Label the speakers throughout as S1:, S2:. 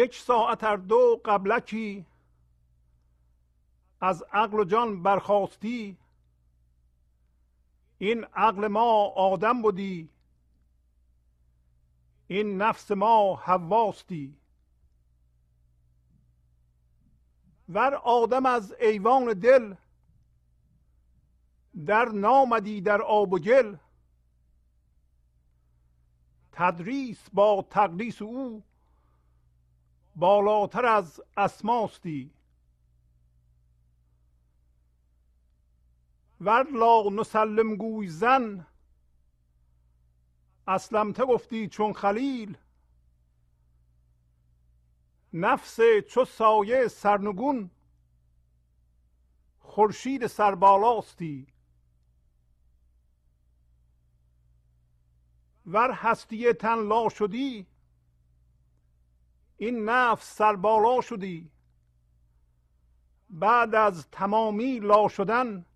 S1: یک ساعت ار دو قبلکی. از عقل و جان برخواستی این عقل ما آدم بودی. این نفس ما حواستی. ور آدم از ایوان دل در نامدی در آب و گل. تدریس با تقدیس او بالاتر از اسماستی. ور لا نسلم گوی زن اسلمته گفتی چون خلیل. نفس چو سایه سرنگون خورشید سربالاستی. ور هستی تن لا شدی این نفس سربالا شدی. بعد از تمامی لا شدن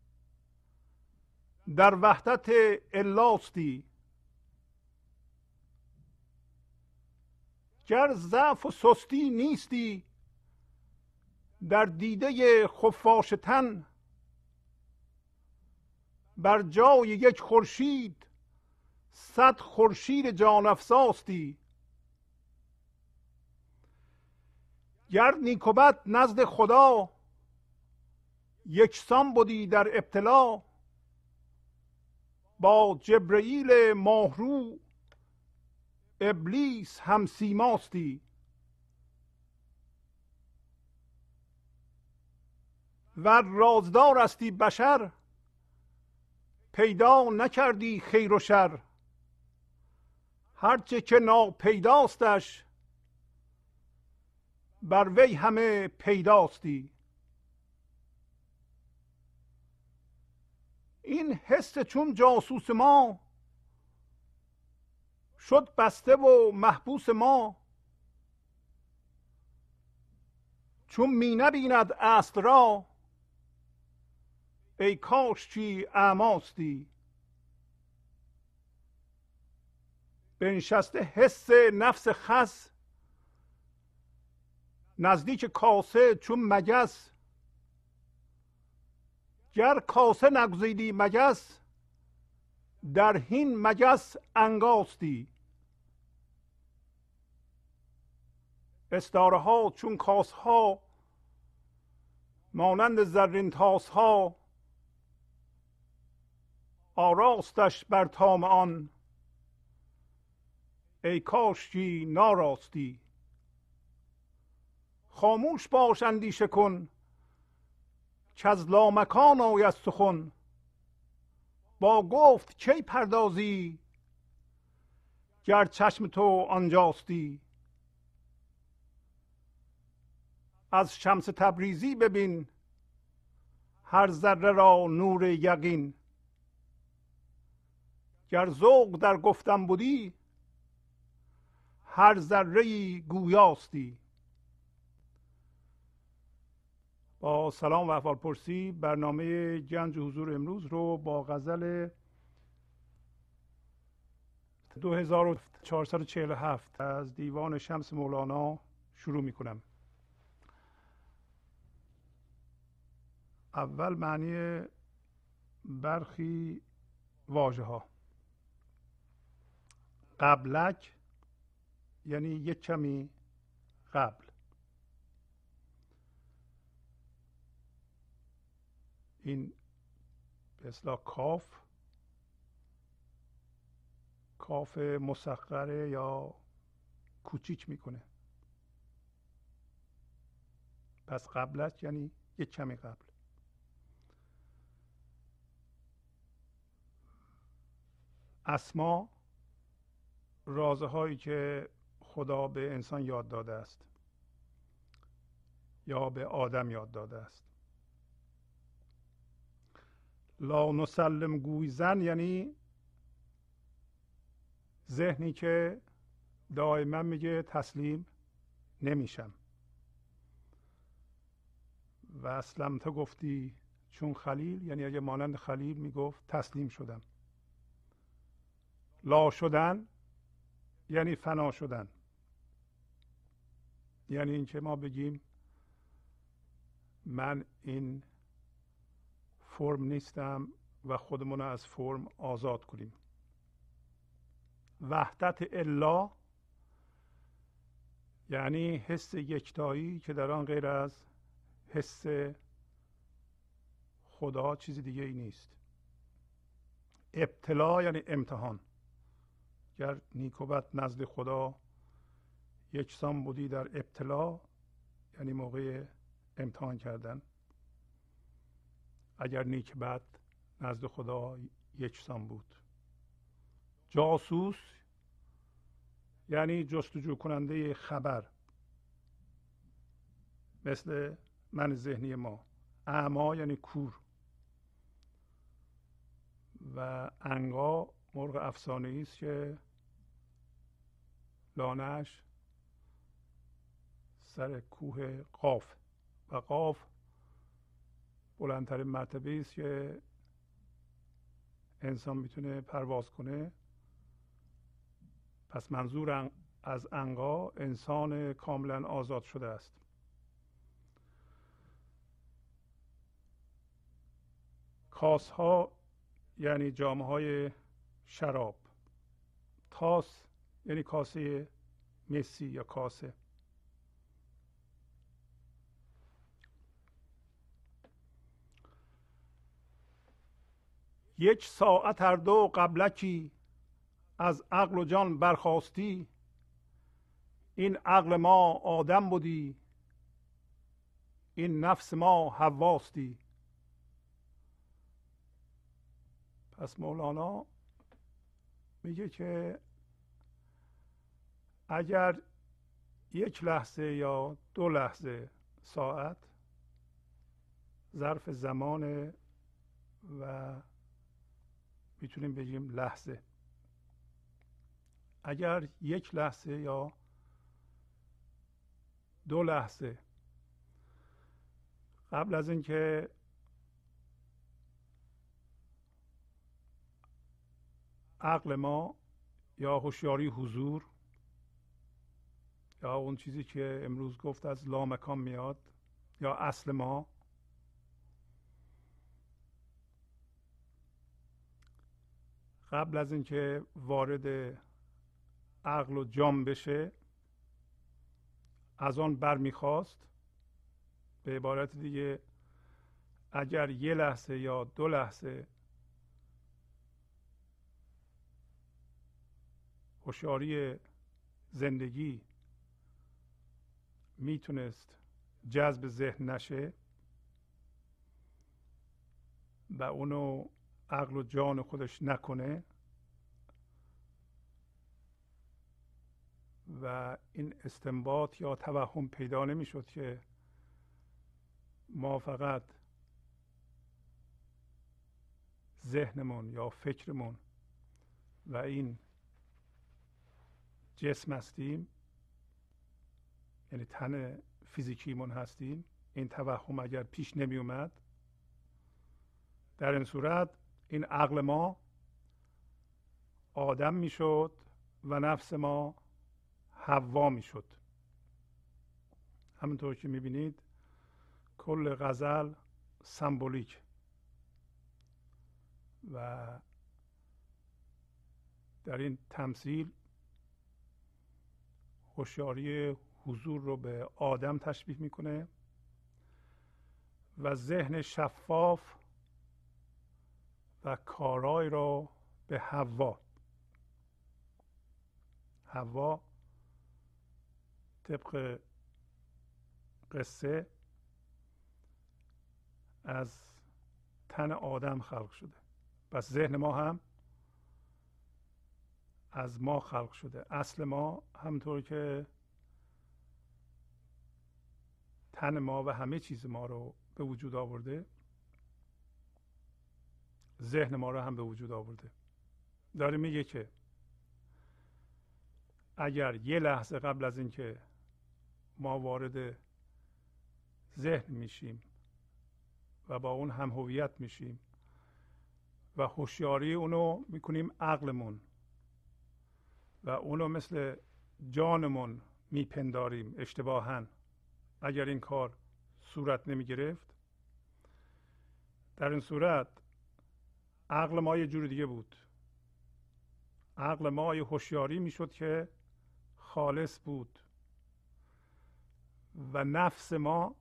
S1: در وحدت الاستی گر ضعف و سستی نیستی در دیده خفاش تن بر جای یک خورشید صد خورشید جان افساستی گر نیکوبت نزد خدا. یکسان بودی در ابتلا. با جبرئیل ماهرو. ابلیس هم سیماستی. و رازدار استی بشر. پیدا نکردی خیر و شر. هرچه که ناپیداستش بر وی همه پیداستی. این حس چون جاسوس ما شد بسته و محبوس ما. چون می نبیند است را ای کاش چی اعماستی. بنشسته حس نفس خس نزدیک کاسه چون مگس. گر کاسه نگزیدی مگس در هین مگس انگاستی. استاره ها چون کاس ها مانند زرین تاس ها آراستش بر تام آن. ای کاشکی ناراستی. خاموش باش اندیشه کن. که از لامکان آید سخن؟ با گفت کی پردازی؟ گر چشم تو آنجاستی. از شمس تبریزی ببین. هر ذره را نور یقین. گر ذوق در گفتم بودی هر ذره گویاستی. با سلام و احوال پرسی برنامه گنج حضور امروز رو با غزل 2447 از دیوان شمس مولانا شروع می کنم. اول معنی برخی واژه ها. قبلک یعنی یک کمی قبل. این به اصلاح کاف کاف مسخره یا کوچیک می‌کنه. پس قبلت یعنی یک کمی قبل. اسما رازهایی که خدا به انسان یاد داده است یا به آدم یاد داده است. لا نسلم گویزن یعنی ذهنی که دائما میگه تسلیم نمیشم. و اسلم تو گفتی چون خلیل یعنی اگه مانند خلیل می‌گفت تسلیم شدم. لا شدن یعنی فنا شدن. یعنی اینکه ما بگیم من این فرم نیستم و خودمون رو از فرم آزاد کنیم. وحدت الا یعنی حس یکتایی که در آن غیر از حس خدا چیز دیگه ای نیست. ابتلا یعنی امتحان. گر نیک نزد خدا یکسان بودی در ابتلا یعنی موقع امتحان کردن. اگر نیک بد نزد خدا یکسان بود. جاسوس یعنی جستجو کننده خبر مثل من ذهنی ما اعما یعنی کور و انگا مرغ افسانه است که لانش سر کوه قاف و قاف بلندترین مرتبه است که انسان می‌تونه پرواز کنه. پس منظور از انقا انسان کاملا آزاد شده است. کاس ها یعنی جامعه های شراب. تاس یعنی کاسه مسی یا کاسه. یک ساعت هر دو قبلکی از عقل و جان برخواستی این عقل ما آدم بودی این نفس ما حواستی. پس مولانا میگه که اگر یک لحظه یا دو لحظه ساعت ظرف زمان و می‌تونیم بگیم لحظه. اگر یک لحظه یا دو لحظه قبل از اینکه عقل ما یا هوشیاری حضور یا اون چیزی که امروز گفت از لامکان میاد یا اصل ما قبل از اینکه وارد عقل و جام بشه از آن برمیخواست. به عبارت دیگه اگر یه لحظه یا دو لحظه هوشیاری زندگی می‌تونست جذب ذهن نشه و اونو عقل و جان خودش نکنه و این استنباط یا توهم پیدا نمی‌شد که ما فقط ذهنمون یا فکرمون و این جسم هستیم یعنی تن فیزیکیمون هستیم این توهم اگر پیش نمی اومد در این صورت این عقل ما آدم می‌شد و نفس ما حوا می‌شد. همونطور که می‌بینید کل غزل سمبولیک. و در این تمثیل هوشیاری حضور رو به آدم تشبیه می‌کنه و ذهن شفاف و کارای را به حوا حوا طبق قصه از تن آدم خلق شده. پس ذهن ما هم از ما خلق شده. اصل ما همطور که تن ما و همه چیز ما رو به وجود آورده ذهن ما رو هم به وجود آورده. داره میگه که اگر یه لحظه قبل از اینکه ما وارد ذهن میشیم و با اون هم هویت میشیم و هوشیاری اونو می‌کنیم عقلمون و اونو مثل جانمون میپنداریم اشتباها. اگر این کار صورت نمی گرفت در این صورت عقل ما یه جور دیگه بود. عقل ما یه هوشیاری می‌شد که خالص بود. و نفس ما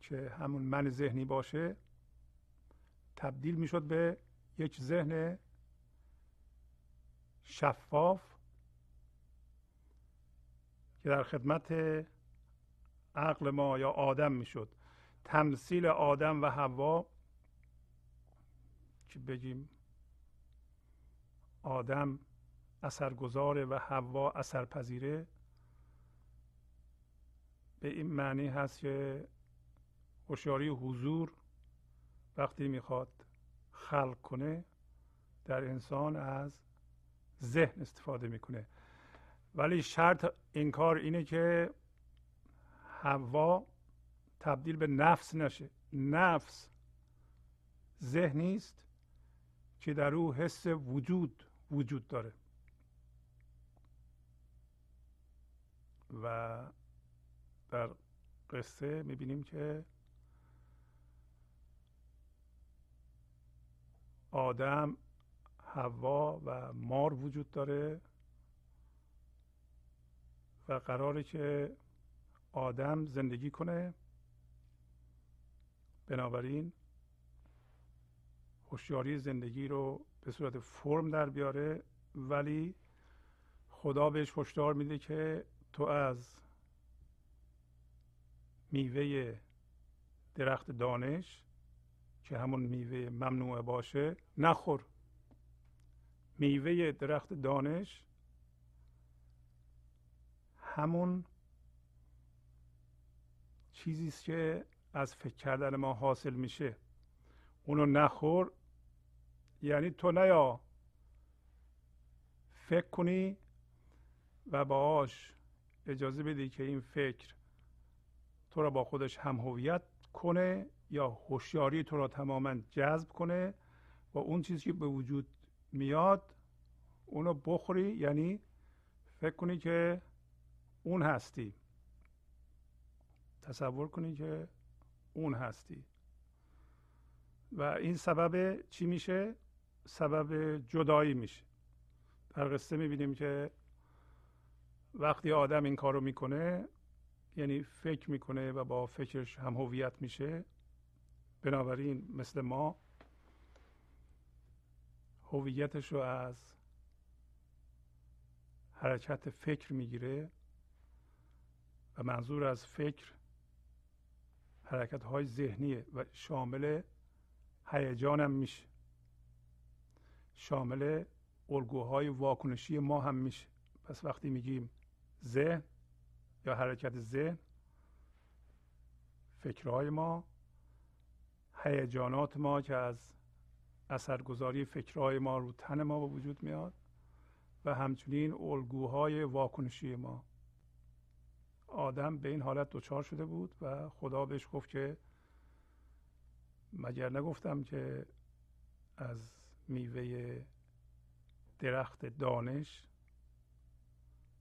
S1: که همون من ذهنی باشه تبدیل می‌شد به یک ذهن شفاف که در خدمت عقل ما یا آدم می‌شد. تمثیل آدم و حوا که بگیم آدم اثرگذاره و حوا اثرپذیره به این معنی هست که هوشیاری حضور وقتی می‌خواد خلق کنه در انسان از ذهن استفاده می‌کنه. ولی شرط این کار اینه که هوا تبدیل به نفس نشه. نفس ذهنی است که در او حس وجود وجود داره. و در قصه می‌بینیم که آدم هوا و مار وجود داره و قراره که آدم زندگی کنه. بنابراین هوشیاری زندگی رو به صورت فرم در بیاره ولی خدا بهش هشدار میده که تو از میوه درخت دانش که همون میوه ممنوعه باشه نخور. میوه درخت دانش همون چیزی است که از فکر کردن ما حاصل میشه. اونو نخور یعنی تو نیا. فکر کنی و باهاش اجازه بدی که این فکر تو را با خودش هم هویت کنه یا هوشیاری تو را تماما جذب کنه و اون چیزی که به وجود میاد اونو بخوری. یعنی فکر کنی که اون هستی. تصور کنی که اون هستی. و این سبب چی میشه؟ سبب جدایی میشه. در قصه می‌بینیم که وقتی آدم این کارو می‌کنه یعنی فکر می‌کنه و با فکرش هم هویت میشه. بنابراین مثل ما هویتش رو از حرکت فکر می‌گیره و منظور از فکر حرکت های ذهنیه و شامل هیجان میشه. شامل الگوهای واکنشی ما هم میشه. پس وقتی میگیم ذهن یا حرکت ذهن فکرهای ما هیجانات ما که از اثرگذاری فکرهای ما رو تن ما به وجود میاد و همچنین الگوهای واکنشی ما. آدم به این حالت دچار شده بود و خدا بهش گفت که مگر نگفتم که از میوه درخت دانش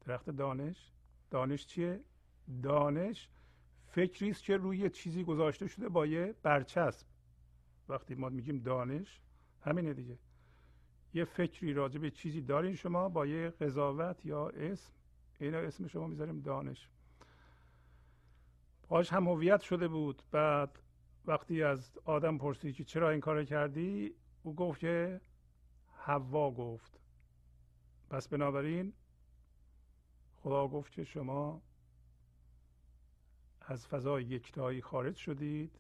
S1: درخت دانش دانش چیه؟ دانش فکری است که روی چیزی گذاشته شده با یه برچسب. وقتی ما میگیم دانش همینه دیگه. یه فکری راجع به چیزی دارین شما با یه قضاوت یا اسم. اینا اسم شما می‌ذاریم دانش. باش هم هویت شده بود. بعد وقتی از آدم پرسید که چرا این کار کردی او گفت که حوا گفت. پس بنابراین خدا گفت که شما از فضای یکتایی خارج شدید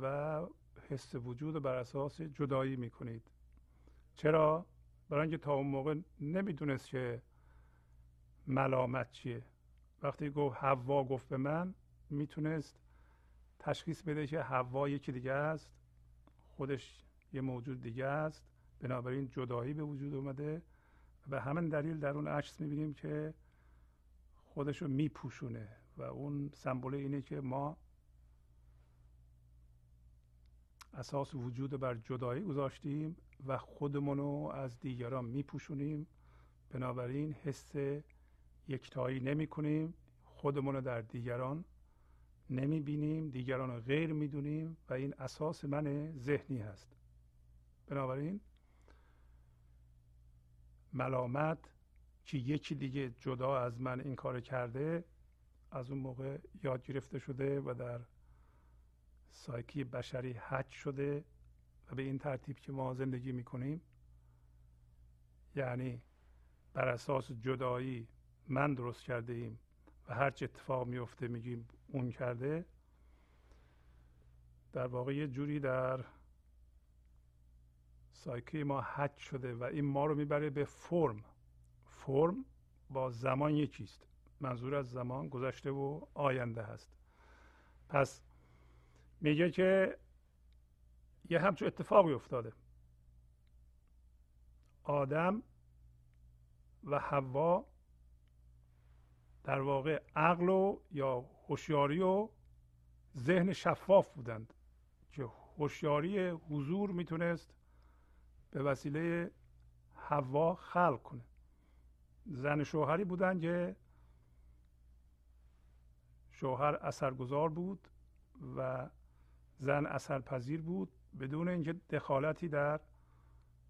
S1: و حس وجود بر اساس جدایی می‌کنید. چرا؟ برای اینکه تا اون موقع نمی‌دونست که ملامت چیه. وقتی گفت حوا گفت به من می‌تونست تشخیص بده که حوا یکی دیگه است خودش یه موجود دیگه است. بنابراین جدایی به وجود اومده. به همین دلیل در اون عکس می‌بینیم که خودش رو میپوشونه و اون سمبل اینه که ما اساس وجود بر جدایی گذاشتیم و خودمون رو از دیگران میپوشونیم. بنابراین حس یکتایی نمی کنیم خودمون رو در دیگران نمی بینیم دیگران رو غیر می دونیم و این اساس من ذهنی هست. بنابراین ملامت که یکی دیگه جدا از من این کار کرده از اون موقع یاد گرفته شده و در سایکی بشری حج شده و به این ترتیب که ما زندگی می‌کنیم. یعنی بر اساس جدایی من درست کرده ایم و هر چه اتفاق میفته میگیم اون کرده. در واقع یه جوری در سایکی ما حج شده و این ما رو می‌بره به فرم. فرم با زمان یکیست. منظور از زمان گذشته و آینده هست. پس میگه که یه همچون اتفاقی افتاده. آدم و حوا در واقع عقل و یا هوشیاری و ذهن شفاف بودند که هوشیاری حضور می‌تونست به وسیله حوا خلق کنه. زن شوهری بودن که شوهر اثرگذار بود و زن اثرپذیر بود بدون اینکه دخالتی در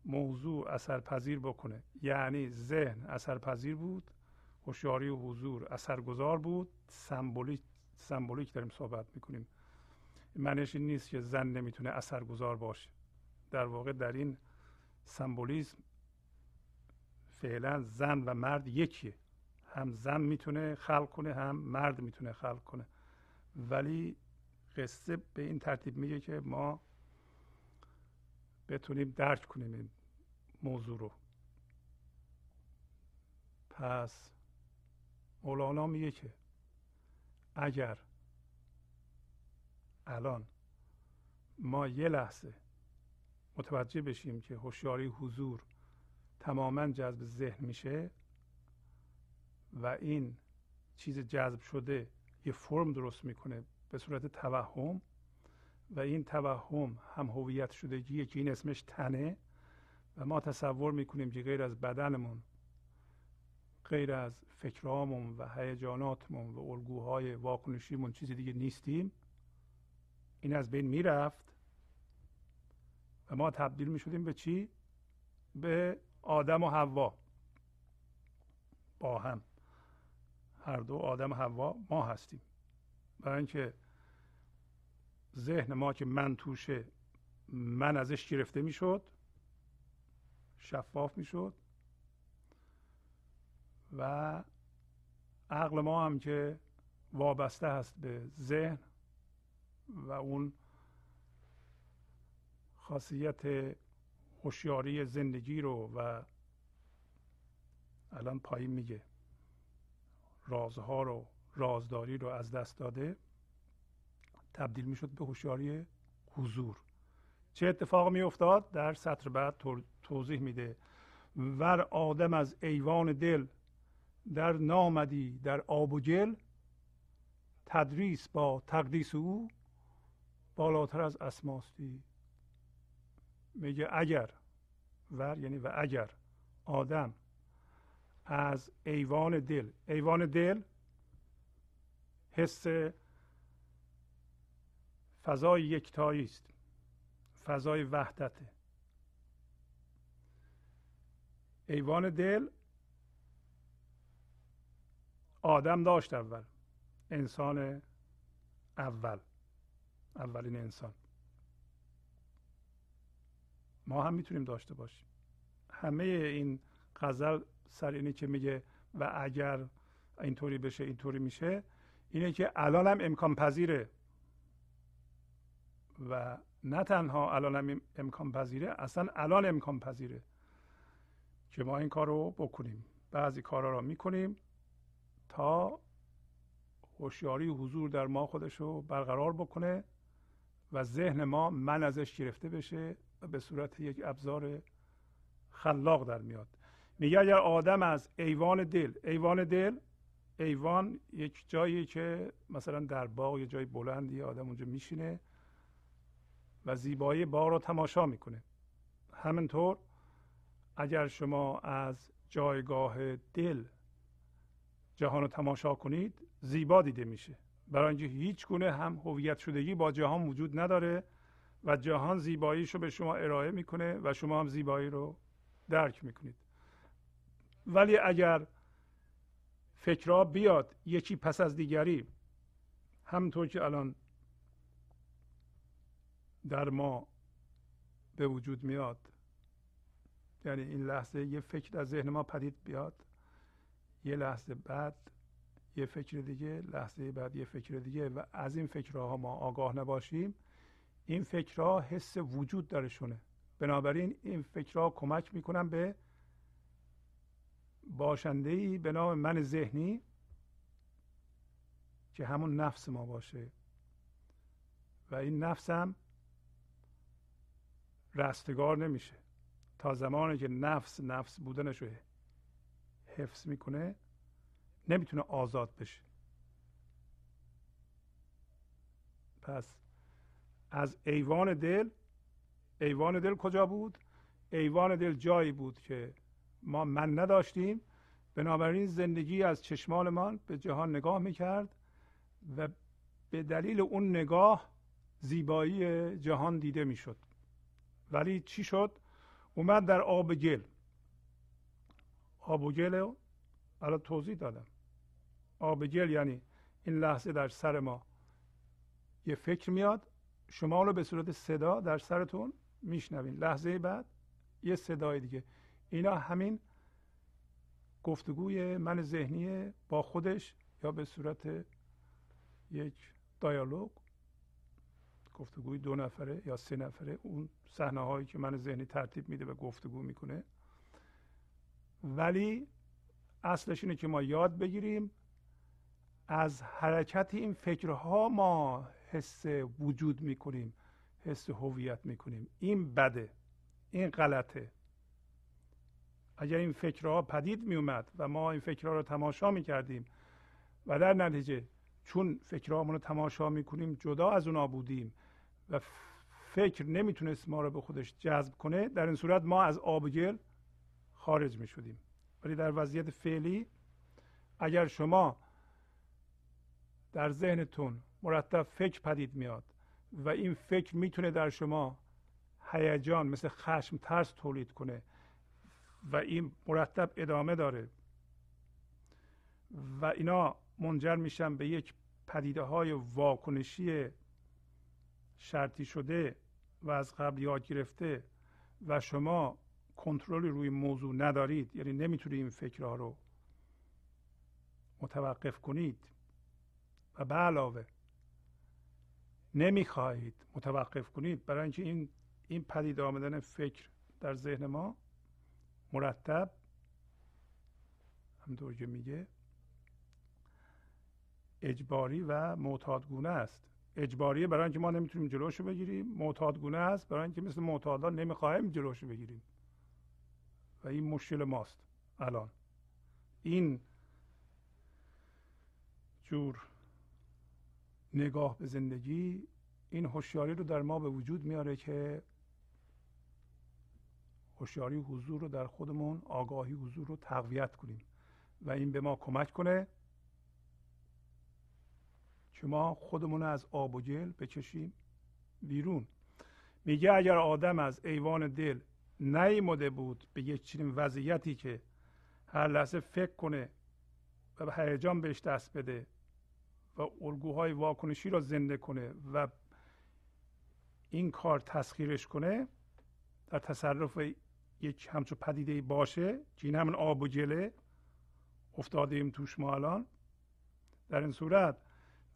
S1: موضوع اثرپذیر بکنه. یعنی ذهن اثرپذیر بود هوشیاری و حضور اثرگذار بود. سمبولیک سمبولیک داریم صحبت می‌کنیم. معنیش این نیست که زن نمی‌تونه اثرگذار باشه. در واقع در این سمبولیزم فعلا زن و مرد یکیه. هم زن می‌تونه خلق کنه هم مرد می‌تونه خلق کنه. ولی قصه به این ترتیب میگه که ما بتونیم درک کنیم این موضوع رو. پس مولانا میگه که اگر الان ما یه لحظه متوجه بشیم که هوشیاری حضور تماما جذب ذهن میشه و این چیز جذب شده یه فرم درست می‌کنه به صورت توهم و این توهم هم هویت شدگیه که این اسمش تنه و ما تصور می‌کنیم که غیر از بدنمون غیر از فکرامون و هیجاناتمون و الگوهای واکنشیمون چیزی دیگه نیستیم این از بین می‌رفت. ما تبدیل می‌شدیم به چی؟ به آدم و حوا. با هم. هر دو آدم و حوا ما هستیم. برای اینکه ذهن ما که من توشه من ازش گرفته می‌شد شفاف می‌شد و عقل ما هم که وابسته هست به ذهن و اون خاصیت هوشیاری زندگی رو و الان پایین میگه. رازها رو رازداری رو از دست داده. تبدیل می‌شد به هوشیاری حضور. چه اتفاق می افتاد در سطر بعد توضیح میده. ور آدم از ایوان دل در نامدی در آب و جل تدریس با تقدیس او بالاتر از اسماستی. میگه اگر ور یعنی و اگر آدم از ایوان دل ایوان دل حس فضای یکتایی است فضای وحدته. ایوان دل آدم داشت اول انسان اول اولین انسان. ما هم می‌تونیم داشته باشیم. همه این غزل سر اینه که میگه و اگر اینطوری بشه اینطوری میشه اینه که الان هم امکان پذیره. و نه تنها الان هم امکان پذیره اصلا الان امکان پذیره که ما این کار رو بکنیم. بعضی کارها رو می‌کنیم تا هوشیاری حضور در ما خودش رو برقرار بکنه و ذهن ما من ازش گرفته بشه. به صورت یک ابزار خلاق در میاد. میگه اگر آدم از ایوان دل ایوان دل ایوان یک جایی که مثلا در باغ یه جای بلندی آدم اونجا میشینه و زیبایی باغ رو تماشا می‌کنه. همینطور اگر شما از جایگاه دل جهان رو تماشا کنید زیبا دیده میشه. برای اینکه هیچ گونه هم هویت شدگی با جهان وجود نداره. و جهان زیباییش رو به شما ارائه می‌کنه و شما هم زیبایی رو درک می‌کنید. ولی اگر فکرها بیاد یکی پس از دیگری همطور که الان در ما به وجود میاد یعنی این لحظه یه فکر در ذهن ما پدید بیاد یه لحظه بعد یه فکر دیگه لحظه بعد یه فکر دیگه و از این فکرها ما آگاه نباشیم. این فکرها حس وجود درشونه بنابراین این فکرها کمک می‌کنن به باشنده ای به نام من ذهنی که همون نفس ما باشه. و این نفسم رستگار نمیشه. تا زمانی که نفس نفس بودنش رو حفظ می‌کنه نمی‌تونه آزاد بشه. پس از ایوان دل ایوان دل کجا بود؟ ایوان دل جایی بود که ما من نداشتیم. بنابراین زندگی از چشمانمان به جهان نگاه می‌کرد و به دلیل اون نگاه زیبایی جهان دیده می‌شد. ولی چی شد؟ اومد در آب گل. آب و گل الان توضیح دادم. آب گل یعنی این لحظه در سر ما یه فکر میاد. شما رو به صورت صدا در سرتون میشنوین. لحظه بعد یه صدای دیگه. اینا همین گفتگوی من ذهنی با خودش یا به صورت یک دیالوگ گفتگوی دو نفره یا سه نفره اون صحنه هایی که من ذهنی ترتیب میده و گفتگو می‌کنه. ولی اصلش اینه که ما یاد بگیریم از حرکت این فکرها ما حس وجود می‌کنیم حس هویت می‌کنیم. این بده این غلطه. اگر این فکرها پدید میومد و ما این فکرها رو تماشا می‌کردیم و در نتیجه چون فکرهامون رو تماشا می‌کنیم جدا از اونا بودیم و فکر نمی‌تونست ما رو به خودش جذب کنه در این صورت ما از آب گل خارج می شدیم ولی در وضعیت فعلی اگر شما در ذهنتون مرتب فکر پدید میاد و این فکر می‌تونه در شما هیجان مثل خشم ترس تولید کنه و این مرتب ادامه داره. و اینا منجر میشن به یک پدیده های واکنشی شرطی شده و از قبل یاد گرفته و شما کنترلی روی موضوع ندارید یعنی نمی‌تونید این فکرها رو متوقف کنید. و به علاوه نمی‌خواهید متوقف کنید. برای اینکه این این پدید آمدن فکر در ذهن ما مرتب همطور که میگه اجباری و معتادگونه است. اجباریه برای اینکه ما نمی‌تونیم جلوشو بگیریم معتادگونه است برای اینکه مثل معتادا نمی‌خواهیم جلوشو بگیریم. و این مشکل ماست الان. این جور نگاه به زندگی این هوشیاری رو در ما به وجود میاره که هوشیاری حضور رو در خودمون آگاهی حضور رو تقویت کنیم و این به ما کمک کنه که ما خودمون از آب و گل بکشیم بیرون. میگه اگر آدم از ایوان دل نیمده بود به یک چنین وضعیتی که هر لحظه فکر کنه و به هیجان بهش دست بده و الگوهای واکنشی را زنده کنه و این کار تسخیرش کنه در تصرف یک همچون پدیده باشه که این همون آب و جله افتاده ایم توش ما الان. در این صورت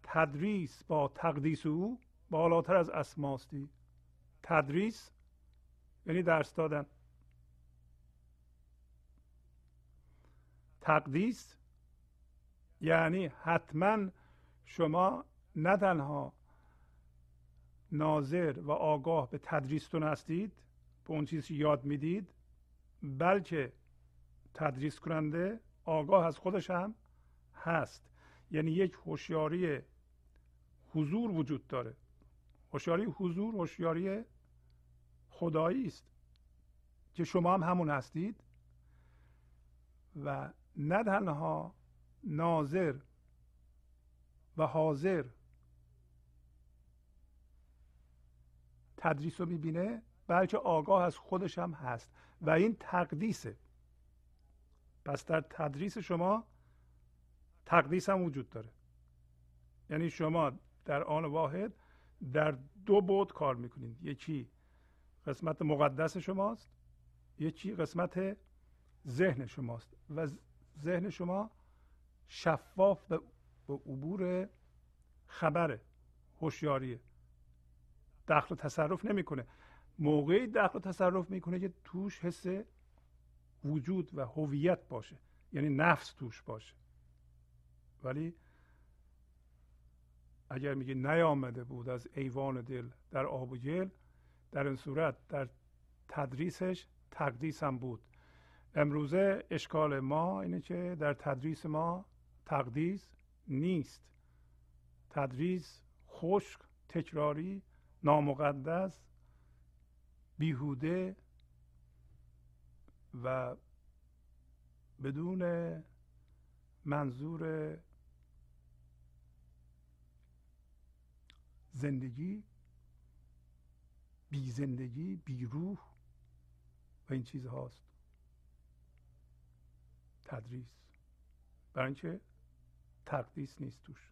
S1: تدریس با تقدیس او بالاتر از اسماستی. تدریس یعنی درس دادن. تقدیس یعنی حتما شما نه تنها ناظر و آگاه به تدریستون هستید به اون چیزی یاد می‌دید بلکه تدریس کننده آگاه از خودش هم هست. یعنی یک هوشیاری حضور وجود داره. هوشیاری حضور هوشیاری خدایی است که شما هم همون هستید. و نه تنها ناظر و حاضر تدریس رو می‌بینه بلکه آگاه از خودش هم هست. و این تقدیسه. پس در تدریس شما تقدیس هم وجود داره. یعنی شما در آن واحد در دو بود کار می‌کنید. یکی قسمت مقدس شماست یکی قسمت ذهن شماست. و ذهن شما شفاف به عبور خبره هوشیاریه دخل و تصرف نمی‌کنه. موقعی دخل و تصرف می‌کنه که توش حس وجود و هویت باشه. یعنی نفس توش باشه. ولی اگر میگه نیامده بود از ایوان دل در آب و گل در این صورت در تدریسش تقدیس هم بود. امروزه اشکال ما اینه که در تدریس ما تقدیس نیست. تدریس خشک تکراری نامقدس بیهوده و بدون منظور زندگی بی زندگی بی روح و این چیز هاست تدریس. برای اینکه تقدیس نیست توش.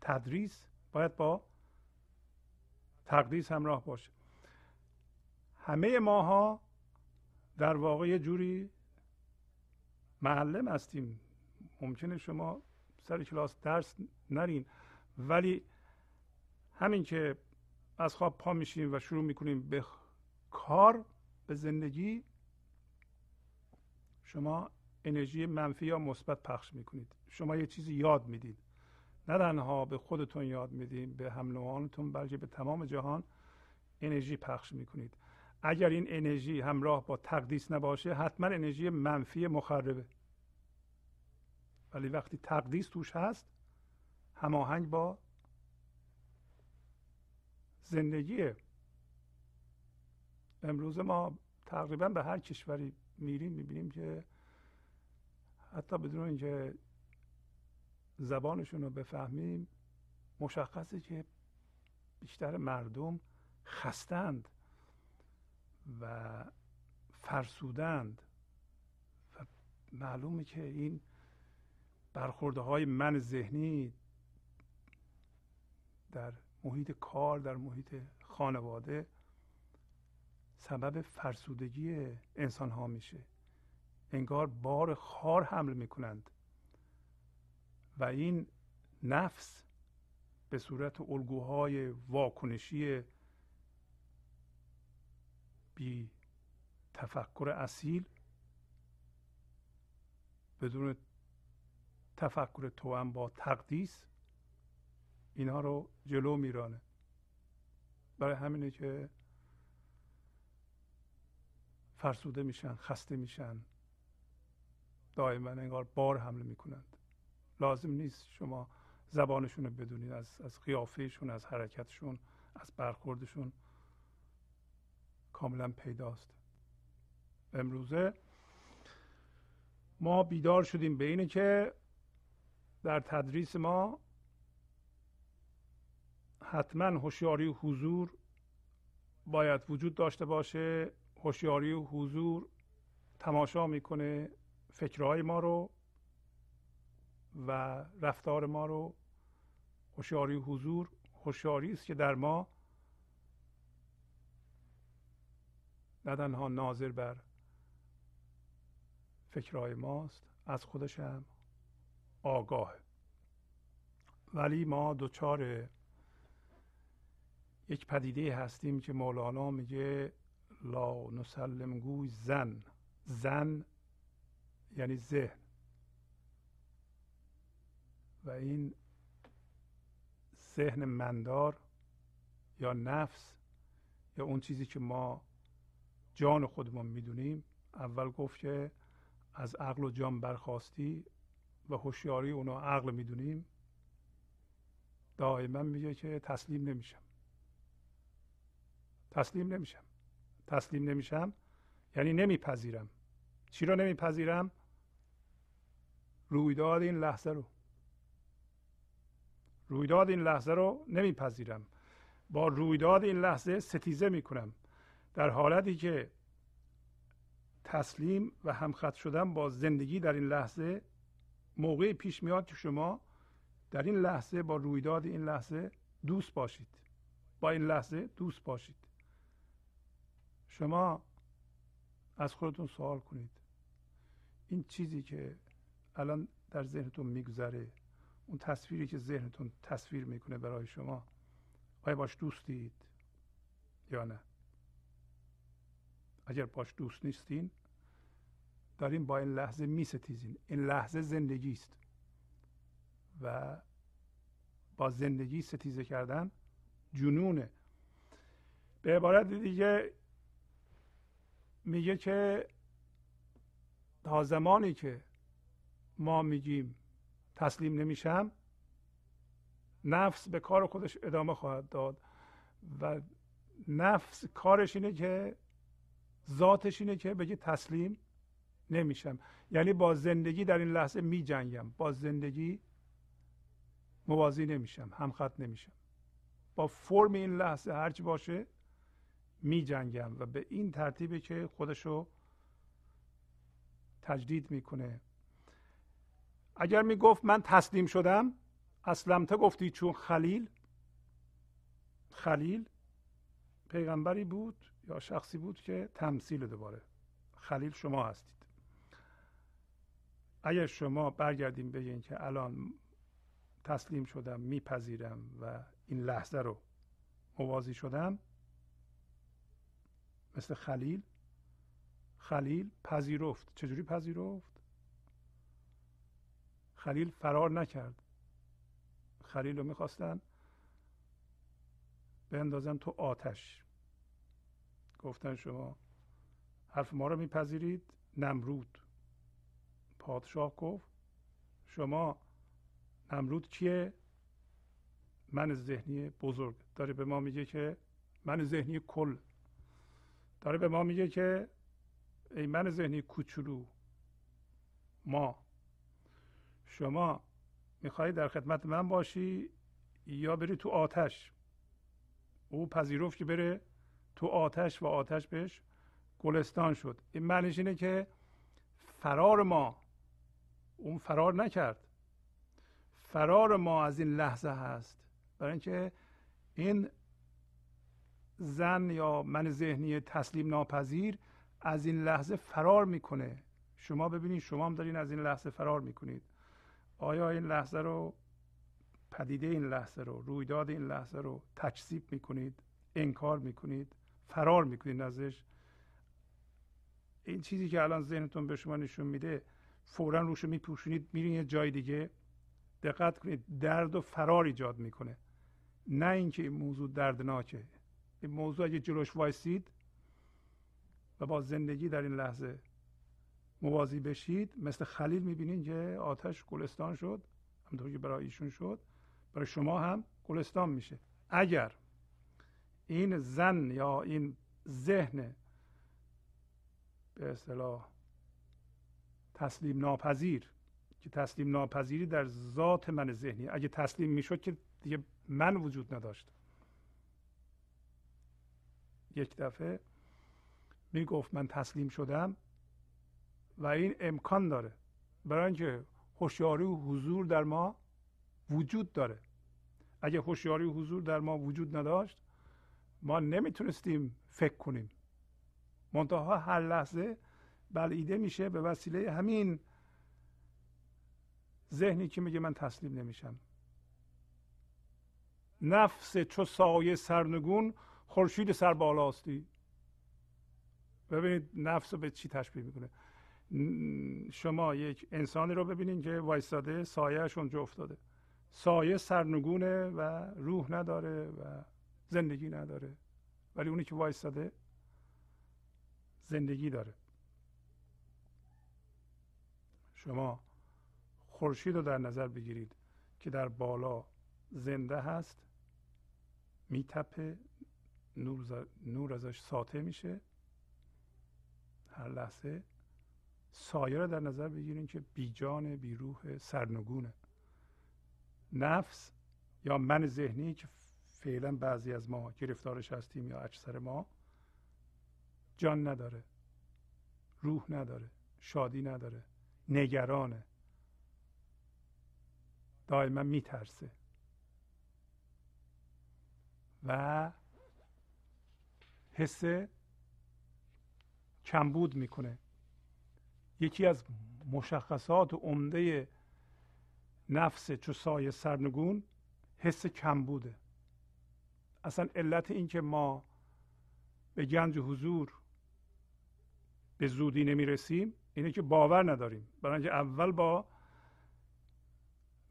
S1: تدریس باید با تقدیس همراه باشه. همه ماها در واقع یه جوری معلم هستیم. ممکنه شما سر کلاس درس نرین ولی همین که از خواب پا میشیم و شروع می‌کنیم به کار به زندگی شما انرژی منفی یا مثبت پخش می‌کنید. شما یه چیزی یاد می‌دید. نه تنها به خودتون یاد می‌دید به هم نوعانتون بلکه به تمام جهان انرژی پخش می‌کنید. اگر این انرژی همراه با تقدیس نباشه حتما انرژی منفی مخربه. ولی وقتی تقدیس توش هست هماهنگ با زندگیه امروز ما تقریبا به هر کشوری میریم می‌بینیم که حتی بدون اینکه زبانشون رو بفهمیم مشخصه که بیشتر مردم خستند و فرسودند و معلومه که این برخورده های من ذهنی در محیط کار در محیط خانواده سبب فرسودگی انسان ها میشه. انگار بار خار حمل می‌کنند. و این نفس به صورت الگوهای واکنشی بی تفکر اصیل بدون تفکر توام با تقدیس اینها رو جلو میرانه. برای همینه که فرسوده میشن خسته میشن. دائما انگار بار حمله می‌کنند. لازم نیست شما زبانشون رو بدونید از از قیافهشون از حرکتشون از برخوردشون. کاملا پیداست. امروزه ما بیدار شدیم به اینه که در تدریس ما حتما هوشیاری حضور باید وجود داشته باشه. هوشیاری حضور تماشا می‌کنه. فکرهای ما رو و رفتار ما رو هوشیاری حضور هوشیاری است که در ما نه تنها ناظر بر فکرهای ماست از خودش هم آگاه. ولی ما دچار یک پدیده هستیم که مولانا میگه لا نسلم گوی زن. زن یعنی ذهن. و این ذهن مندار یا نفس یا اون چیزی که ما جان خودمون می‌دونیم اول گفت که از عقل و جان برخواستی و هوشیاری اونو عقل می‌دونیم. دائما میگه که تسلیم نمیشم. تسلیم نمیشم. تسلیم نمیشم یعنی نمیپذیرم. چی رو نمیپذیرم؟ رویداد این لحظه رو. رویداد این لحظه رو نمیپذیرم. با رویداد این لحظه ستیزه می‌کنم. در حالتی که تسلیم و همخط شدن با زندگی در این لحظه موقعی پیش میاد که شما در این لحظه با رویداد این لحظه دوست باشید. با این لحظه دوست باشید. شما از خودتون سوال کنید. این چیزی که الان در ذهنتون میگذره. اون تصویری که ذهنتون تصویر می‌کنه برای شما آیا باش دوستید یا نه؟ اگر باش دوست نیستین داریم با این لحظه میستیزین. این لحظه زندگی است. و با زندگی ستیزه کردن جنونه. به عبارت دیگه میگه که تا زمانی که ما میگیم تسلیم نمیشم نفس به کار خودش ادامه خواهد داد و نفس کارش اینه که ذاتش اینه که بگه تسلیم نمیشم. یعنی با زندگی در این لحظه می جنگم با زندگی موازی نمیشم همخط نمیشم. با فرم این لحظه هرچی باشه می جنگم و به این ترتیبی که خودشو تجدید می‌کنه. اگر می گفت من تسلیم شدم اسلمته گفتی چون خلیل؟ خلیل پیغمبری بود یا شخصی بود که تمثیل دوباره خلیل شما هستید. اگر شما برگردیم بگین که الان تسلیم شدم میپذیرم و این لحظه رو موازی شدم مثل خلیل خلیل پذیرفت. چجوری پذیرفت؟ خلیل فرار نکرد. خلیل رو می‌خواستن بندازن تو آتش. گفتن شما حرف ما رو میپذیرید. نمرود. پادشاه گفت شما نمرود کیه؟ من ذهنی بزرگ. داره به ما میگه که من ذهنی کل. داره به ما میگه که ای من ذهنی کوچولو. ما شما می‌خوای در خدمت من باشی یا بری تو آتش؟ او پذیرفت که بره تو آتش و آتش بهش گلستان شد. این معنیش اینه که فرار ما اون فرار نکرد. فرار ما از این لحظه هست. برای اینکه این زن یا من ذهنی تسلیم ناپذیر از این لحظه فرار می‌کنه. شما ببینید شما هم دارین از این لحظه فرار می‌کنید. آیا این لحظه رو پدیده این لحظه رو رویداد این لحظه رو تکذیب می‌کنید انکار می‌کنید فرار می‌کنید ازش؟ این چیزی که الان ذهنتون به شما نشون میده فورا روش میپوشونید میرین یه جای دیگه دقت کنید درد و فرار ایجاد می‌کنه. نه اینکه این موضوع دردناکه. این موضوع اگه جلوش وایسید و با زندگی در این لحظه موازی بشید. مثل خلیل می‌بینید که آتش گلستان شد. همونطور که برای ایشون شد. برای شما هم گلستان میشه. اگر این زن یا این ذهن به اصطلاح تسلیم ناپذیر که تسلیم ناپذیری در ذات من ذهنی اگه تسلیم می‌شد که دیگه من وجود نداشت. یک دفعه می‌گفت من تسلیم شدم. و این امکان داره. برای اینکه هوشیاری و حضور در ما وجود داره. اگه هوشیاری و حضور در ما وجود نداشت ما نمی‌تونستیم فکر کنیم. منتها هر لحظه بلعیده میشه به وسیله همین ذهنی که میگه من تسلیم نمیشم. نفس چو سایه سرنگون خورشید سر بالاستی ببینید نفس رو به چی تشبیه می‌کنه؟ شما یک انسانی رو ببینید که وایستاده سایهش اونجا افتاده. سایه سرنگونه و روح نداره و زندگی نداره. ولی اونی که وایستاده زندگی داره. شما خورشید رو در نظر بگیرید که در بالا زنده هست میتپه نور, نور ازش ساطع میشه. هر لحظه سایه رو در نظر بگیریم که بیجان بیروح سرنگونه. نفس یا من ذهنی که فعلا بعضی از ما گرفتارش هستیم یا اکثر ما جان نداره روح نداره شادی نداره نگرانه. دائما میترسه. و حس کمبود می‌کنه. یکی از مشخصات عمده نفس چو سایه سرنگون حس کمبوده اصلا علت این که ما به گنج حضور به زودی نمی رسیم اینه که باور نداریم. برای اینکه اول با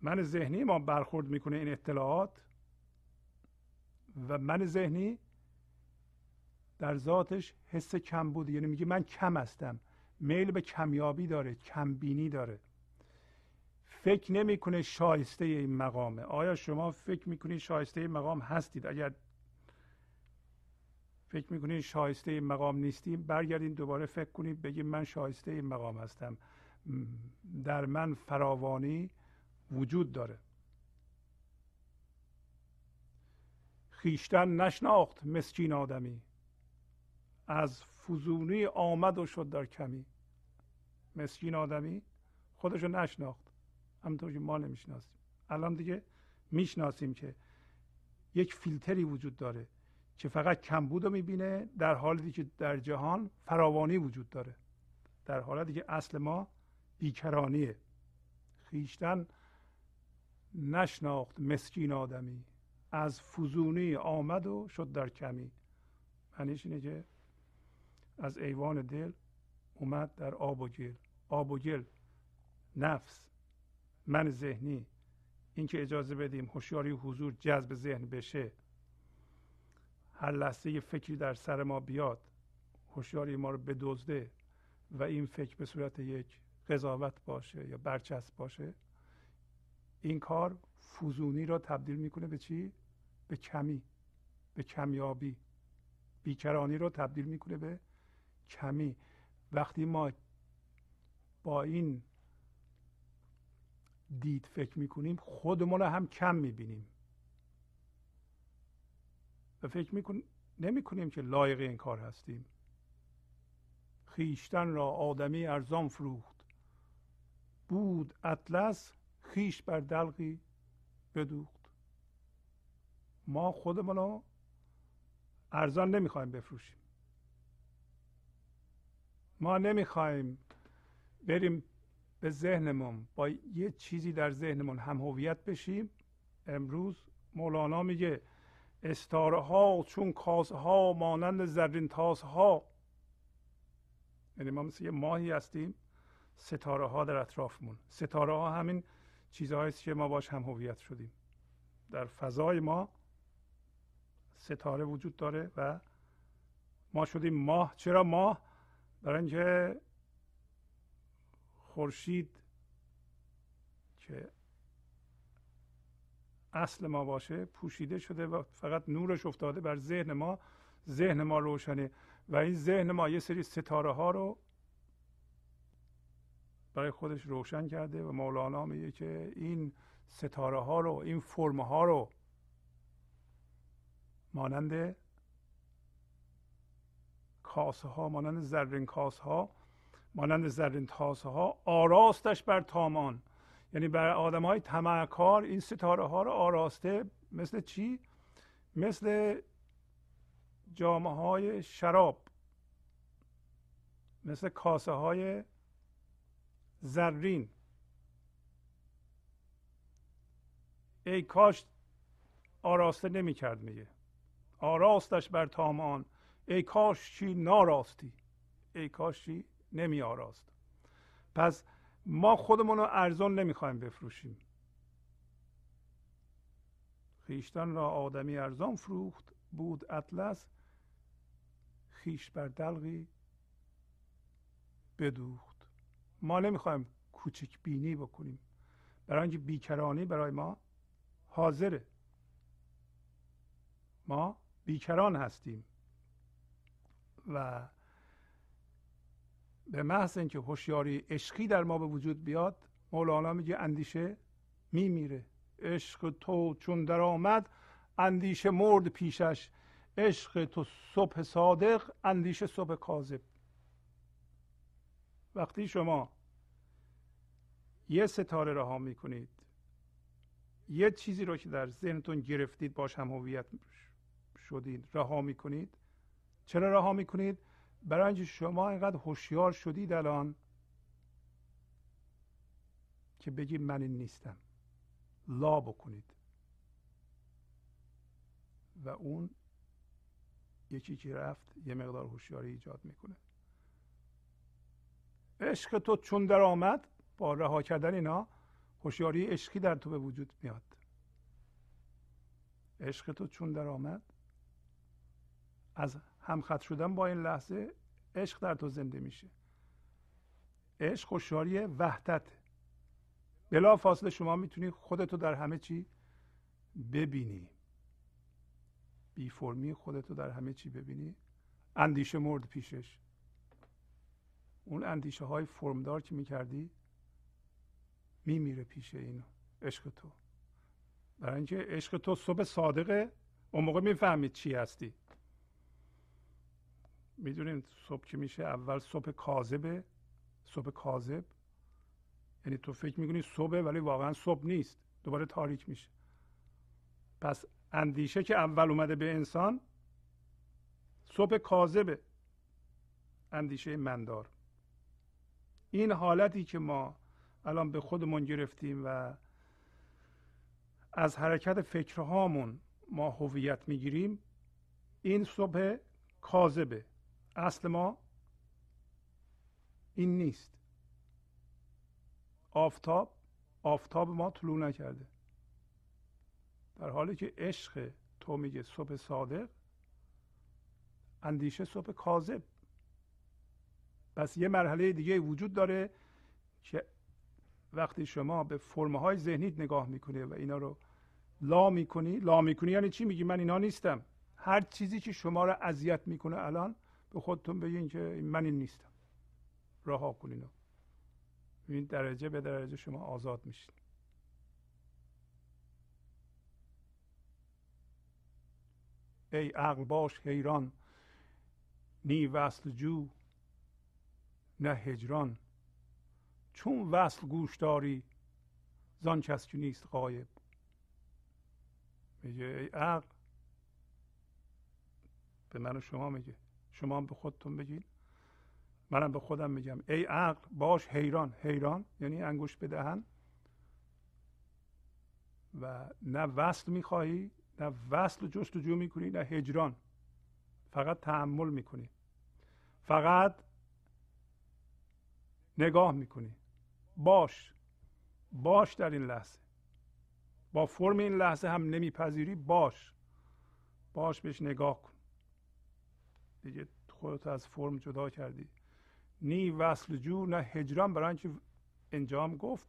S1: من ذهنی ما برخورد می‌کنه این اطلاعات و من ذهنی در ذاتش حس کم بود یعنی میگه من کم هستم. میل به کمیابی داره کمبینی داره. فکر نمی‌کنه شایسته این مقامه. آیا شما فکر می‌کنید شایسته این مقام هستید؟ اگر فکر می‌کنید شایسته این مقام نیستیم برگردین دوباره فکر کنید بگید من شایسته این مقام هستم. در من فراوانی وجود داره. خیشتن نشناخت مسکین آدمی. از فزونی آمد و شد در کمی. مسکین آدمی خودشو نشناخت. همونطور که ما نمی‌شناسیم. الان دیگه می‌شناسیم که یک فیلتری وجود داره که فقط کمبود رو می‌بینه در حالی که در جهان فراوانی وجود داره. در حالتی که اصل ما بیکرانیه. خیشتن نشناخت مسکین آدمی. از فزونی آمد و شد در کمی. معنیش اینه که از ایوان دل اومد در آب و گل. آب و گل نفس من ذهنی. اینکه اجازه بدیم هوشیاری حضور جذب ذهن بشه. هر لحظه فکری در سر ما بیاد هوشیاری ما رو بدزده و این فکر به صورت یک قضاوت باشه یا برچسب باشه این کار فوزونی را تبدیل می‌کنه به چی؟ به کمی به کمیابی. بیکرانی رو تبدیل می‌کنه به کمی. وقتی ما با این دید فکر می‌کنیم خودمون رو هم کم می‌بینیم. و فکر میکن نمی کنیم که لایق این کار هستیم. خیشتن را آدمی ارزان فروخت. بود اطلس خیش بر دلقی بدوخت. ما خودمون رو ارزان نمی‌خوایم بفروشیم. ما نمی‌خوایم بریم به ذهنمون با یه چیزی در ذهنمون هم هویت بشیم. امروز مولانا میگه استاره ها چون کاسه ها مانند زرین تاس ها یعنی ما مثل یه ماهی هستیم ستاره ها در اطرافمون. ستاره ها همین چیزهایی که ما باش هم هویت شدیم. در فضای ما ستاره وجود داره و ما شدیم ماه. چرا ماه؟ برای اینکه خورشید که اصل ما باشه پوشیده شده و فقط نورش افتاده بر ذهن ما. ذهن ما روشنه و این ذهن ما یه سری ستاره ها رو برای خودش روشن کرده و مولانا میگه که این ستاره ها رو این فرم ها رو مانند کاسه ها مانند زرین کاسه ها مانند زرین تاسه ها آراستش بر تامان. یعنی بر آدم های تمعکار این ستاره ها رو آراسته مثل چی؟ مثل جامعه های شراب. مثل کاسه های زرین. ای کاش آراسته نمی کرد میگه. آراستش بر تامان. ای کاش چی ناراستی. ای کاش چی نمی آراست. پس ما خودمون رو ارزان نمی‌خوایم بفروشیم. خیشتن را آدمی ارزان فروخت بود اطلس خیش بر دلقی بدوخت. ما نمی‌خوایم کوچک بینی بکنیم. برای اینکه بیکرانی برای ما حاضره. ما بیکران هستیم. و به محض اینکه هوشیاری عشقی در ما به وجود بیاد مولانا میگه اندیشه میمیره. عشق تو چون در آمد اندیشه مرد پیشش. عشق تو صبح صادق اندیشه صبح کاذب. وقتی شما یه ستاره رها می‌کنید یه چیزی رو که در ذهنتون گرفتید باش هم هویت شدید رها می‌کنید چرا رها می‌کنید؟ برای اینکه شما اینقدر هوشیار شدید الان که بگید من این نیستم. لا بکنید. و اون یکی که رفت یه مقدار هوشیاری ایجاد می‌کنه. عشق تو چون در آمد با رها کردن اینا هوشیاری عشقی در تو به وجود میاد. عشق تو چون در آمد از همخط شدن با این لحظه عشق در تو زنده میشه. عشق هوشیاری وحدت. بلا فاصله شما می‌تونی خودتو در همه چی ببینی. بی فرمی خودتو در همه چی ببینی. اندیشه مرد پیشش. اون اندیشه های فرمدار که می‌کردی میمیره پیش این عشق تو. برای اینکه عشق تو صبح صادقه. اون موقع می‌فهمید چی هستی. می‌دونید صبح که میشه؟ اول صبح کاذبه. صبح کاذب. یعنی تو فکر می‌کنی صبح ولی واقعا صبح نیست. دوباره تاریک میشه. پس اندیشه که اول اومده به انسان صبح کاذبه. اندیشه مندار. این حالتی که ما الان به خودمون گرفتیم و از حرکت فکرهامون ما هویت می‌گیریم این صبح کاذبه. اصل ما این نیست. آفتاب آفتاب ما طلوع نکرده. در حالی که عشق تو میگه صبح صادق اندیشه صبح کاذب. پس یه مرحله دیگه وجود داره که وقتی شما به فرمه های ذهنیت نگاه می‌کنی و اینا رو لا می‌کنی لا می‌کنی یعنی چی میگی؟ من اینا نیستم. هر چیزی که شما رو اذیت می‌کنه الان به خودتون بگین که من این نیستم. رها کنین این درجه به درجه شما آزاد میشید ای عقل باش حیران نی وصل جو نه هجران. چون وصل گوش داری زان کس که نیست قایب میگه ای عقل به من و شما میگه. شما به خودتون بگین. منم به خودم میگم. ای عقل باش حیران. حیران یعنی انگوش بدهن. و نه وصل می‌خواهی نه وصل جستجو می‌کنی نه هجران. فقط تحمل می‌کنی. فقط نگاه می‌کنی. باش. باش در این لحظه. با فرم این لحظه هم نمیپذیری. باش. باش بهش نگاه کن. دیگه خودت از فرم جدا کردی. نی وصل جو نه هجران. برای اینکه انجام گفت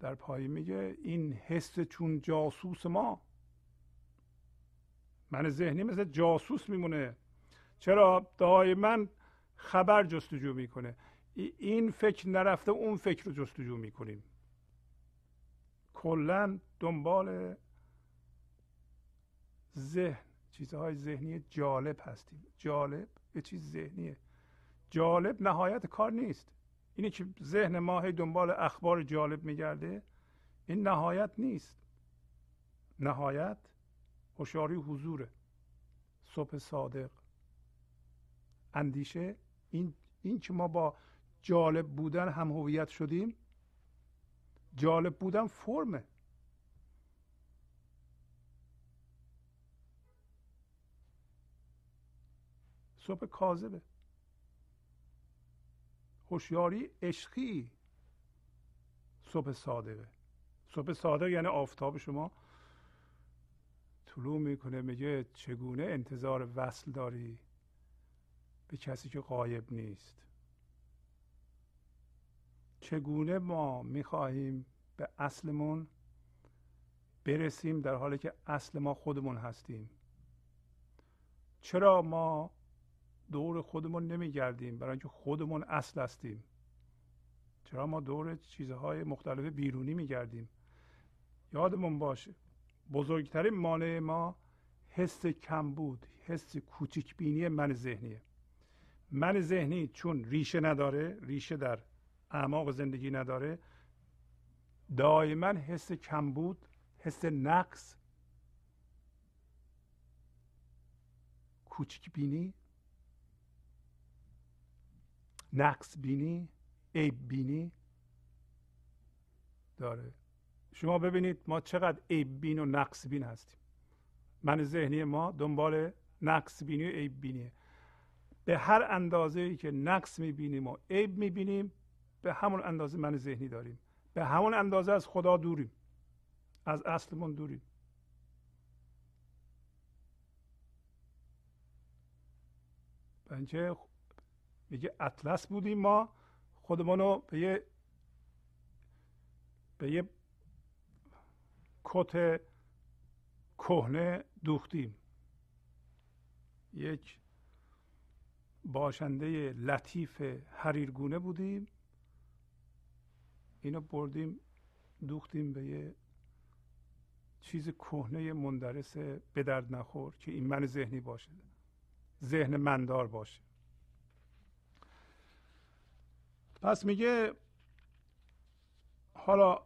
S1: در پایین میگه این حس چون جاسوس ما. من ذهنی مثل جاسوس میمونه. چرا؟ دائما خبر جستجو می‌کنه. این فکر نرفته اون فکر رو جستجو می‌کنیم. کلا دنبال ذهن چیزهای ذهنی جالب هستیم. جالب یه چیز ذهنیه. جالب نهایت کار نیست. اینه که ذهن ما هی دنبال اخبار جالب میگرده این نهایت نیست. نهایت هوشیاری حضوره. صبح صادق. اندیشه این این که ما با جالب بودن هم هویت شدیم جالب بودن فرمه. صبح کاذبه. هوشیاری عشقی صبح صادقه. صبح صادق یعنی آفتاب شما طلوع می‌کنه میگه چگونه انتظار وصل داری به کسی که قایب نیست؟ چگونه ما می‌خواهیم به اصلمون برسیم در حالی که اصل ما خودمون هستیم؟ چرا ما دور خودمون نمیگردیم. برای اینکه خودمون اصل هستیم. چرا ما دور چیزهای مختلف بیرونی میگردیم؟ یادمون باشه بزرگترین مانع ما حس کم بود حس کوچک بینی من ذهنیه. من ذهنی چون ریشه نداره ریشه در اعماق زندگی نداره دائما حس کم بود حس نقص کوچک بینی نقص بینی عیب بینی داره. شما ببینید ما چقدر عیب بین و نقص بین هستیم. من ذهنی ما دنبال نقص بینی و عیب بینیه. به هر اندازه ای که نقص می‌بینیم و عیب می‌بینیم به همون اندازه من ذهنی داریم. به همون اندازه از خدا دوریم. از اصلمون دوریم. بنچه میگه اطلس بودیم ما. خودمون رو به یه به یه کت کهنه دوختیم. یک باشنده لطیف حریرگونه بودیم. اینو بردیم دوختیم به یه چیز کهنه مندرس به درد نخور که این من ذهنی باشه. ذهن مندار باشه. پس میگه حالا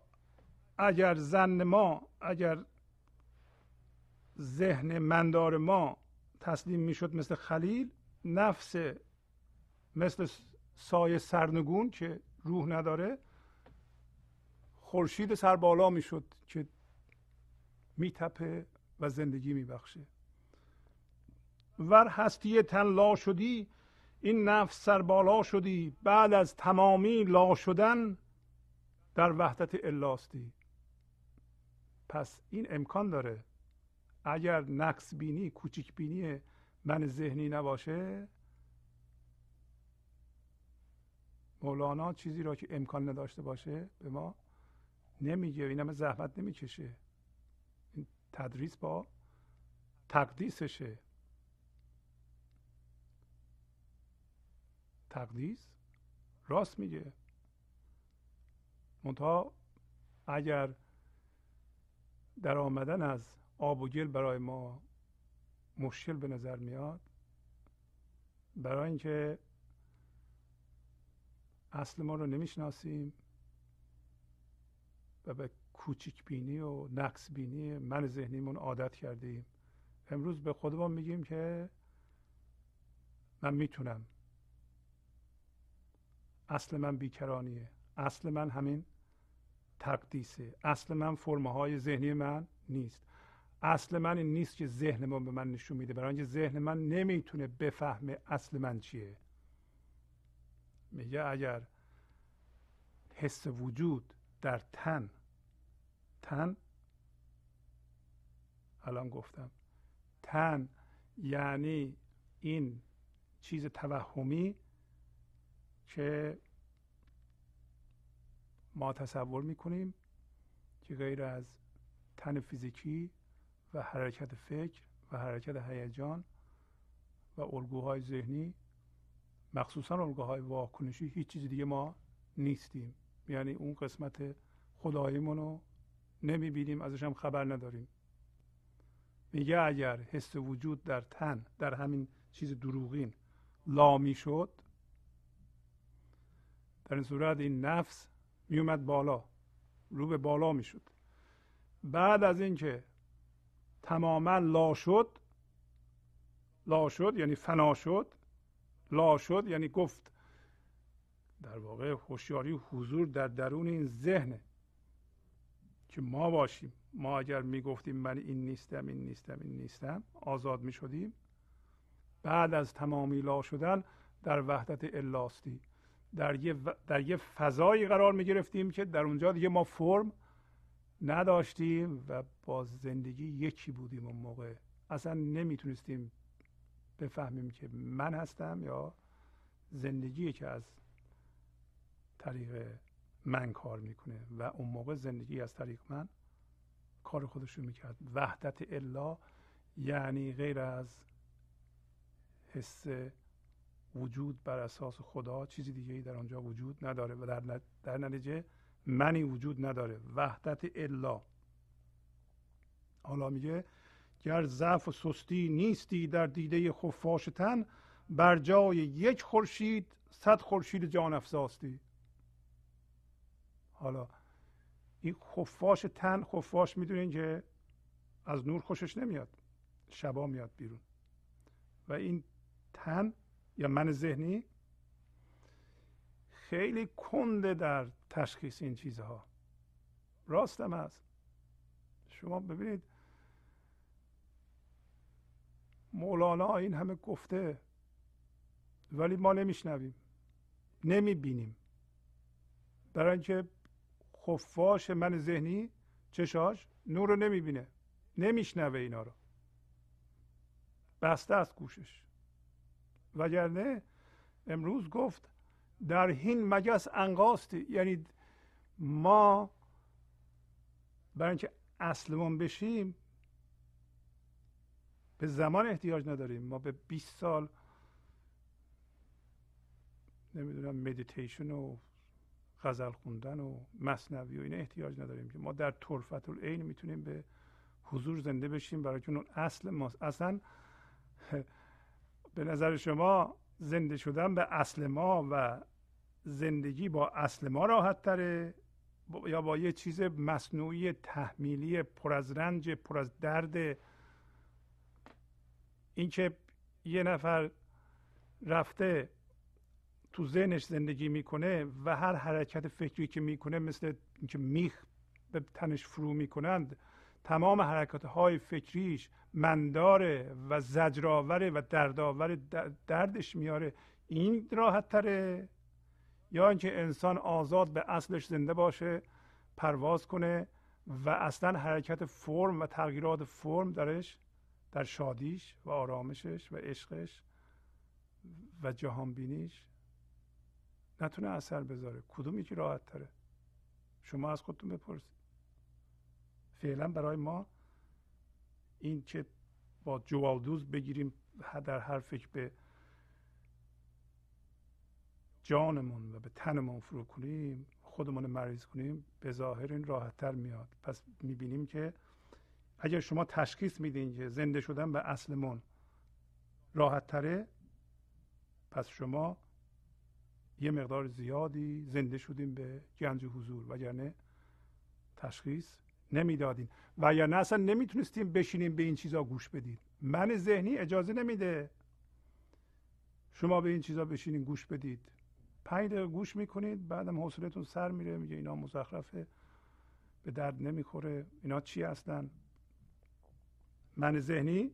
S1: اگر زن ما اگر ذهن مندار ما تسلیم می‌شد مثل خلیل نفس مثل سایه سرنگون که روح نداره خورشید سر بالا می‌شد که میتپه و زندگی میبخشه. ور هستی تن لا شدی این نفس سر بالا شدی بعد از تمامی لا شدن در وحدت الاستی پس این امکان داره اگر نقص بینی کوچک بینی من ذهنی نباشه مولانا چیزی را که امکان نداشته باشه به ما نمیگه این همه زحمت نمی‌کشه. این تدریس با تقدیسشه. تقدیس؟ راست میگه. منتها اگر در آمدن از آب و گل برای ما مشکل به نظر میاد برای اینکه اصل ما رو نمی‌شناسیم و به کوچیک بینی و نقص بینی من ذهنیمون عادت کردیم امروز به خودمون میگیم که من می‌تونم اصل من بیکرانیه. اصل من همین تقدیسه. اصل من فرمه های ذهنی من نیست. اصل من این نیست که ذهن من به من نشون میده. برای اینکه ذهن من نمی‌تونه بفهمه اصل من چیه. میگه اگر حس وجود در تن تن الان گفتم. تن یعنی این چیز توهمی که ما تصور می‌کنیم که غیر از تن فیزیکی و حرکت فکر و حرکت هیجان و الگوهای ذهنی مخصوصا الگوهای واکنشی هیچ چیز دیگه ما نیستیم. یعنی اون قسمت خداییمون رو نمی‌بینیم ازش هم خبر نداریم. میگه اگر حس وجود در تن در همین چیز دروغین لا شد در این صورت این نفس میومد بالا رو به بالا می‌شد. بعد از اینکه تماما لا شد لا شد یعنی فنا شد لا شد یعنی گفت. در واقع هوشیاری حضور در درون این ذهنه که ما باشیم ما اگر می‌گفتیم من این نیستم این نیستم این نیستم آزاد می شدیم بعد از تمامی لا شدن در وحدت الاستی در یه, در یه فضایی قرار می گرفتیم که در اونجا دیگه ما فرم نداشتیم و با زندگی یکی بودیم اون موقع. اصلا نمی‌تونستیم بفهمیم که من هستم یا زندگی که از طریق من کار می‌کنه و اون موقع زندگی از طریق من کار خودش رو می‌کرد. وحدت الا یعنی غیر از حس وجود بر اساس خدا چیزی دیگه ای در آنجا وجود نداره و در, در نتیجه منی وجود نداره. وحدت الا. حالا میگه گر ضعف و سستی نیستی در دیده خفاش تن بر جای یک خورشید صد خورشید جان افزاستی. حالا این خفاش تن خفاش می‌دونین که از نور خوشش نمیاد. شبا میاد بیرون. و این تن یا من ذهنی؟ خیلی کنده در تشخیص این چیزها. راستم هست. شما ببینید مولانا این همه گفته ولی ما نمیشنویم نمی‌بینیم. برای اینکه خفاش من ذهنی چشاش نور رو نمی‌بینه نمیشنوه اینا رو. بسته است گوشش وگرنه امروز گفت در هین مگس انقاستی یعنی ما برای اینکه اصلمون بشیم به زمان احتیاج نداریم. ما به 20 سال نمی‌دونم مدیتیشن و غزل خوندن و مصنوی و این احتیاج نداریم که ما در طرفت العین می‌تونیم به حضور زنده بشیم. برای اون اصل ماست. اصلا به نظر شما زنده شدن به اصل ما و زندگی با اصل ما راحت تره؟ یا با یه چیز مصنوعی تحمیلی پر از رنج پر از درد؟ اینکه یه نفر رفته تو ذهنش زندگی می‌کنه و هر حرکت فکری که می‌کنه مثل اینکه میخ به تنش فرو می‌کنند تمام حرکت های فکریش منداره و زجرآوره و دردآور دردش میاره. این راحت تره یا اینکه انسان آزاد به اصلش زنده باشه پرواز کنه و اصلا حرکت فرم و تغییرات فرم درش در شادیش و آرامشش و عشقش و جهان بینیش نتونه اثر بذاره. کدوم یکی راحت تره شما از خودتون بپرسید. فعلا برای ما این که با جوالدوز بگیریم در هر فکر به جانمون و به تنمون فرو کنیم خودمون مریض کنیم به ظاهر این راحت تر میاد. پس می‌بینیم که اگر شما تشخیص میدین که زنده شدن به اصلمون راحت تره پس شما یه مقدار زیادی زنده شدیم به گنج حضور. وگرنه تشخیص نمی‌دادیم و یا نه اصلا نمی‌تونستیم بشینیم به این چیزا گوش بدید من ذهنی اجازه نمیده شما به این چیزا بشینین گوش بدید. پنج دقیقه گوش می‌کنید بعدم حوصلتون سر میره میگه اینا مزخرفه به درد نمی‌خوره. اینا چی هستن؟ من ذهنی؟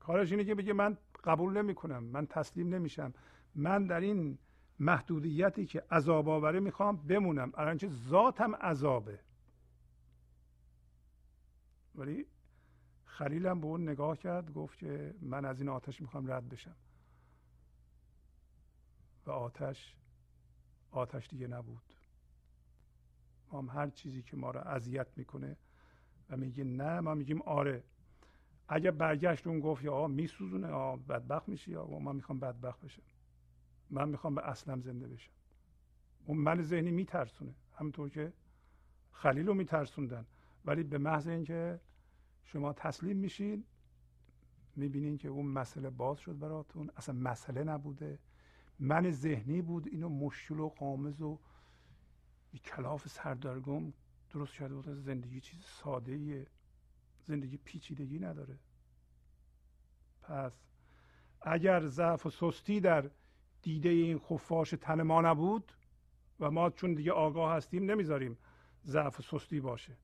S1: کارش اینه که بگه من قبول نمی‌کنم من تسلیم نمیشم. من در این محدودیتی که عذاب آوره می‌خوام بمونم. الانچه ذاتم عذابه. ولی خلیلم به اون نگاه کرد گفت که من از این آتش می‌خوام رد بشم. و آتش آتش دیگه نبود. ما هم هر چیزی که ما رو اذیت می‌کنه و میگه نه ما میگیم آره. اگه برگشت اون گفت یا میسوزونه آ بدبخت میشی یا من می‌خوام بدبخت بشم. من می‌خوام به اصلم زنده بشم. اون من ذهنی میترسونه. همونطور که خلیل رو میترسوندن. ولی به محض اینکه شما تسلیم میشین می‌بینین که اون مسئله باز شد براتون. اصلا مسئله نبوده. من ذهنی بود اینو مشکل و قامز و کلاف سردرگم درست کرده بود. زندگی چیز ساده ایه زندگی پیچیدگی نداره. پس اگر ضعف و سستی در دیده این خفاش تن ما نبود و ما چون دیگه آگاه هستیم نمی‌ذاریم ضعف و سستی باشه.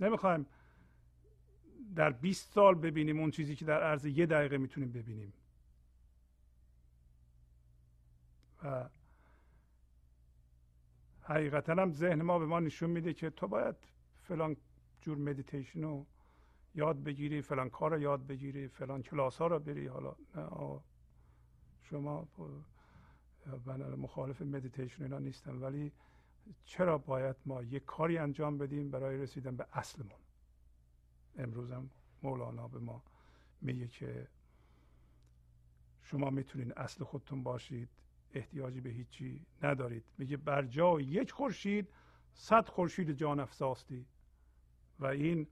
S1: نمی‌خوایم در 20 سال ببینیم اون چیزی که در عرض یه دقیقه می‌تونیم ببینیم. و حقیقتا هم ذهن ما به ما نشون میده که تو باید فلان جور مدیتیشن رو یاد بگیری فلان کار رو یاد بگیری فلان کلاس ها رو بری. حالا نه شما من مخالف مدیتیشن اینا نیستم ولی چرا باید ما یک کاری انجام بدیم برای رسیدن به اصلمون؟ امروز هم مولانا به ما میگه که شما می‌تونید اصل خودتون باشید احتیاجی به هیچی ندارید. میگه بر جای یک خورشید صد خورشید جان افزاستی. و این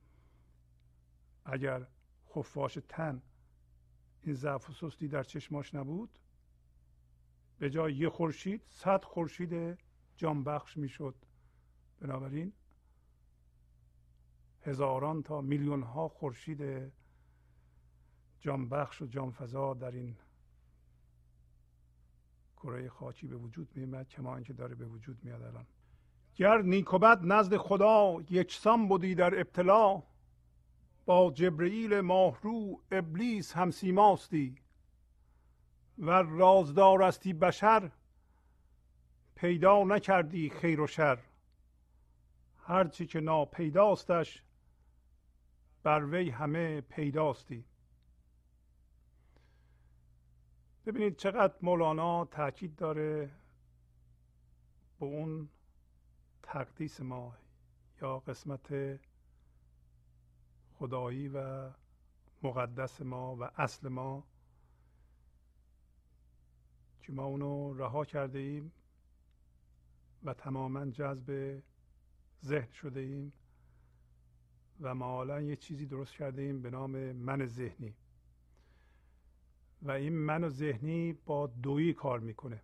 S1: اگر خفاش تن این ضعف و سستی در چشماش نبود به جای یه خورشید صد خورشید جانبخش می‌شد. بنابراین هزاران تا میلیون ها خورشید جانبخش و جانفضا در این کره خاکی به وجود میمد کما اینکه داره به وجود میاد الان. گر نیکوبت نزد خدا یکسان بودی در ابتلا با جبرئیل ماهرو ابلیس هم سیماستی. و رازدارستی بشر پیدا نکردی خیر و شر. هرچی که ناپیداستش بر وی همه پیداستی. ببینید چقدر مولانا تاکید داره به اون تقدیس ما یا قسمت خدایی و مقدس ما و اصل ما که ما اونو رها کرده ایم. و تماما جذب ذهن شده ایم و حالا یه چیزی درست کرده ایم به نام من ذهنی. و این من ذهنی با دویی کار می‌کنه.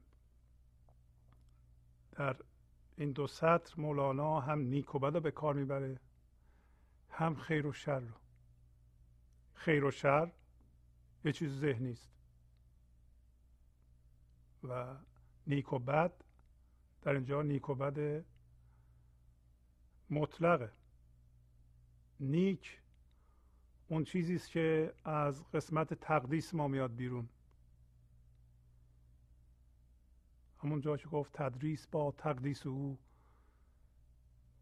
S1: در این دو سطر مولانا هم نیک و بد به کار می‌بره هم خیر و شر رو. خیر و شر یه چیز ذهنی است. و نیک و بد در اینجا نیک و بد مطلقه. نیک اون چیزی است که از قسمت تقدیس ما میاد بیرون. همون جا که گفت تدریس با تقدیس او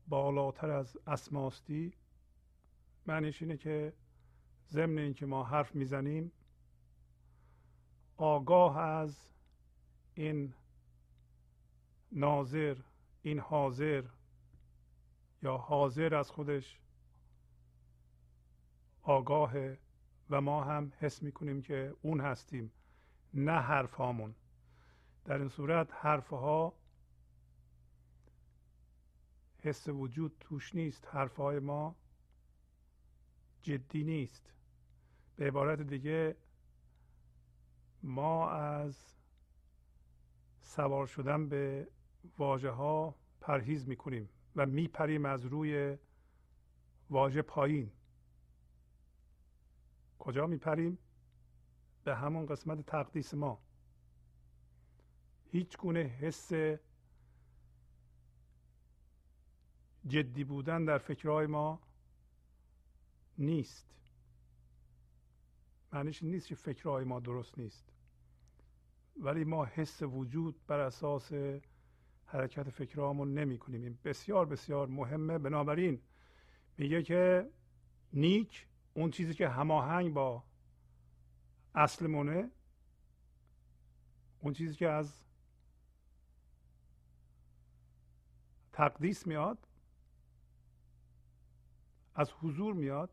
S1: بالاتر از اسماستی معنیش اینه که ضمن اینکه ما حرف می‌زنیم آگاه از این ناظر این حاضر یا حاضر از خودش آگاهه و ما هم حس می‌کنیم که اون هستیم نه حرف هامون در این صورت حرف ها حس وجود توش نیست حرف های ما جدی نیست. به عبارت دیگه ما از سوار شدن به واژه ها پرهیز می‌کنیم و میپریم از روی واژه پایین. کجا میپریم? به همون قسمت تقدیس ما. هیچ گونه حس جدی بودن در فکرهای ما نیست. معنیش نیست که فکرهای ما درست نیست. ولی ما حس وجود بر اساس حرکت فکرهامون نمی کنیم این بسیار بسیار مهمه. بنابراین میگه که نیک اون چیزی که هماهنگ با اصلمونه اون چیزی که از تقدیس میاد از حضور میاد.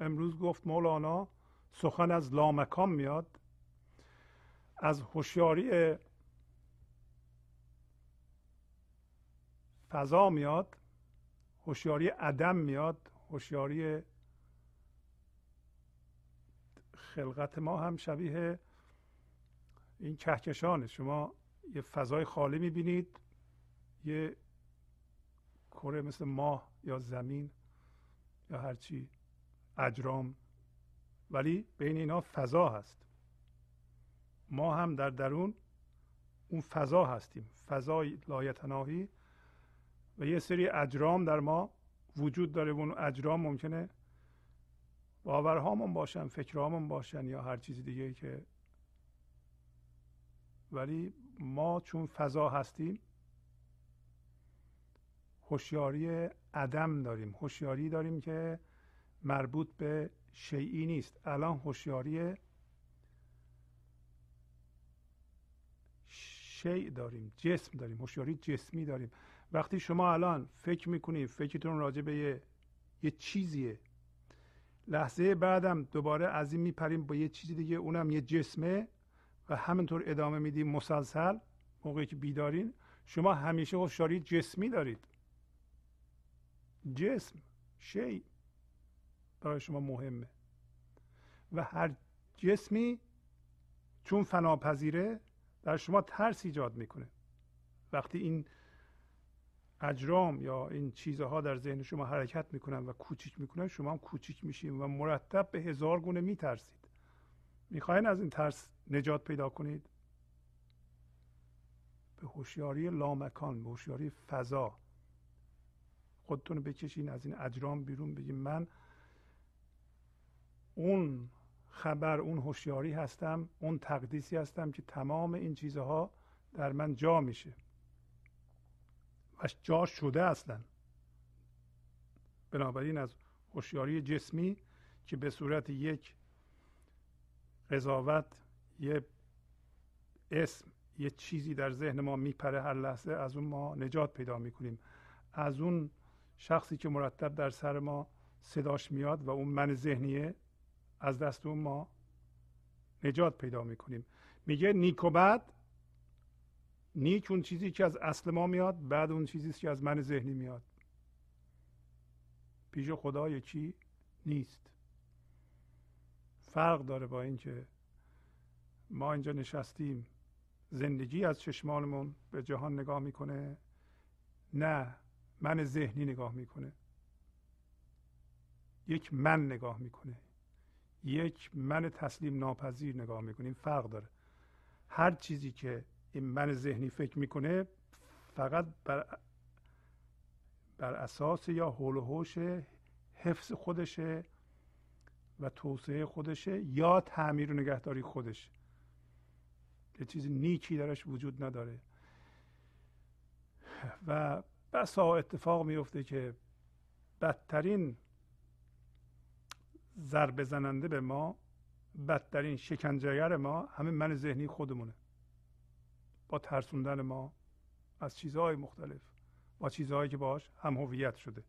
S1: امروز گفت مولانا سخن از لامکان میاد. از هوشیاری فضا میاد هوشیاری عدم میاد هوشیاری خلقت ما هم شبیه این کهکشانه. شما یه فضای خالی می‌بینید یه کره مثل ماه یا زمین یا هرچی اجرام. ولی بین اینا فضا هست. ما هم در درون اون فضا هستیم. فضای لایتناهی و یه سری اجرام در ما وجود داره و اون اجرام ممکنه باورهامون باشن فکرهامون باشن یا هر چیز دیگه که ولی ما چون فضا هستیم هوشیاری عدم داریم. هوشیاری داریم که مربوط به شیعی نیست. الان هوشیاری شیع داریم جسم داریم. هوشیاری جسمی داریم. وقتی شما الان فکر می‌کنید فکرتون راجع به یه, یه چیزیه. لحظه بعدم دوباره از این میپریم با یه چیزی دیگه اونم یه جسمه و همینطور ادامه میدیم مسلسل موقعی که بیدارین. شما همیشه هوشیاری جسمی دارید. جسم شی برای شما مهمه. و هر جسمی چون فناپذیره در شما ترس ایجاد می‌کنه. وقتی این اجرام یا این چیزها در ذهن شما حرکت می‌کنن و کوچیک می‌کنن شما هم کوچیک میشین و مرتب به هزار گونه میترسید. می‌خواین از این ترس نجات پیدا کنید؟ به هوشیاری لامکان به هوشیاری فضا خودتون بکشین از این اجرام بیرون بگیم من اون خبر اون هوشیاری هستم اون تقدیسی هستم که تمام این چیزها در من جا میشه. و جا شده اصلا. بنابراین از هوشیاری جسمی که به صورت یک قضاوت یه اسم یه چیزی در ذهن ما میپره هر لحظه از اون ما نجات پیدا می‌کنیم. از اون شخصی که مرتب در سر ما صداش میاد و اون من ذهنیه از دست اون ما نجات پیدا می‌کنیم. میگه نیک و نیک اون چیزی که از اصل ما میاد بعد اون چیزی که از من ذهنی میاد. پیش خدا یکی نیست. فرق داره با اینکه ما اینجا نشستیم. زندگی از چشمانمون به جهان نگاه می‌کنه. نه من ذهنی نگاه می‌کنه. یک من نگاه می‌کنه. یک من تسلیم ناپذیر نگاه می‌کنه. این فرق داره. هر چیزی که این من ذهنی فکر می‌کنه فقط بر, بر اساس یا حول و حوش حفظ خودشه و توسعه خودشه یا تعمیر و نگهداری خودش. یه چیز نیکی درش وجود نداره. و بسا اتفاق میفته که بدترین ضربه زننده به ما بدترین شکنجهگر ما همه من ذهنی خودمونه. با ترسوندن ما از چیزهای مختلف با چیزهایی که باش هم هویت شده.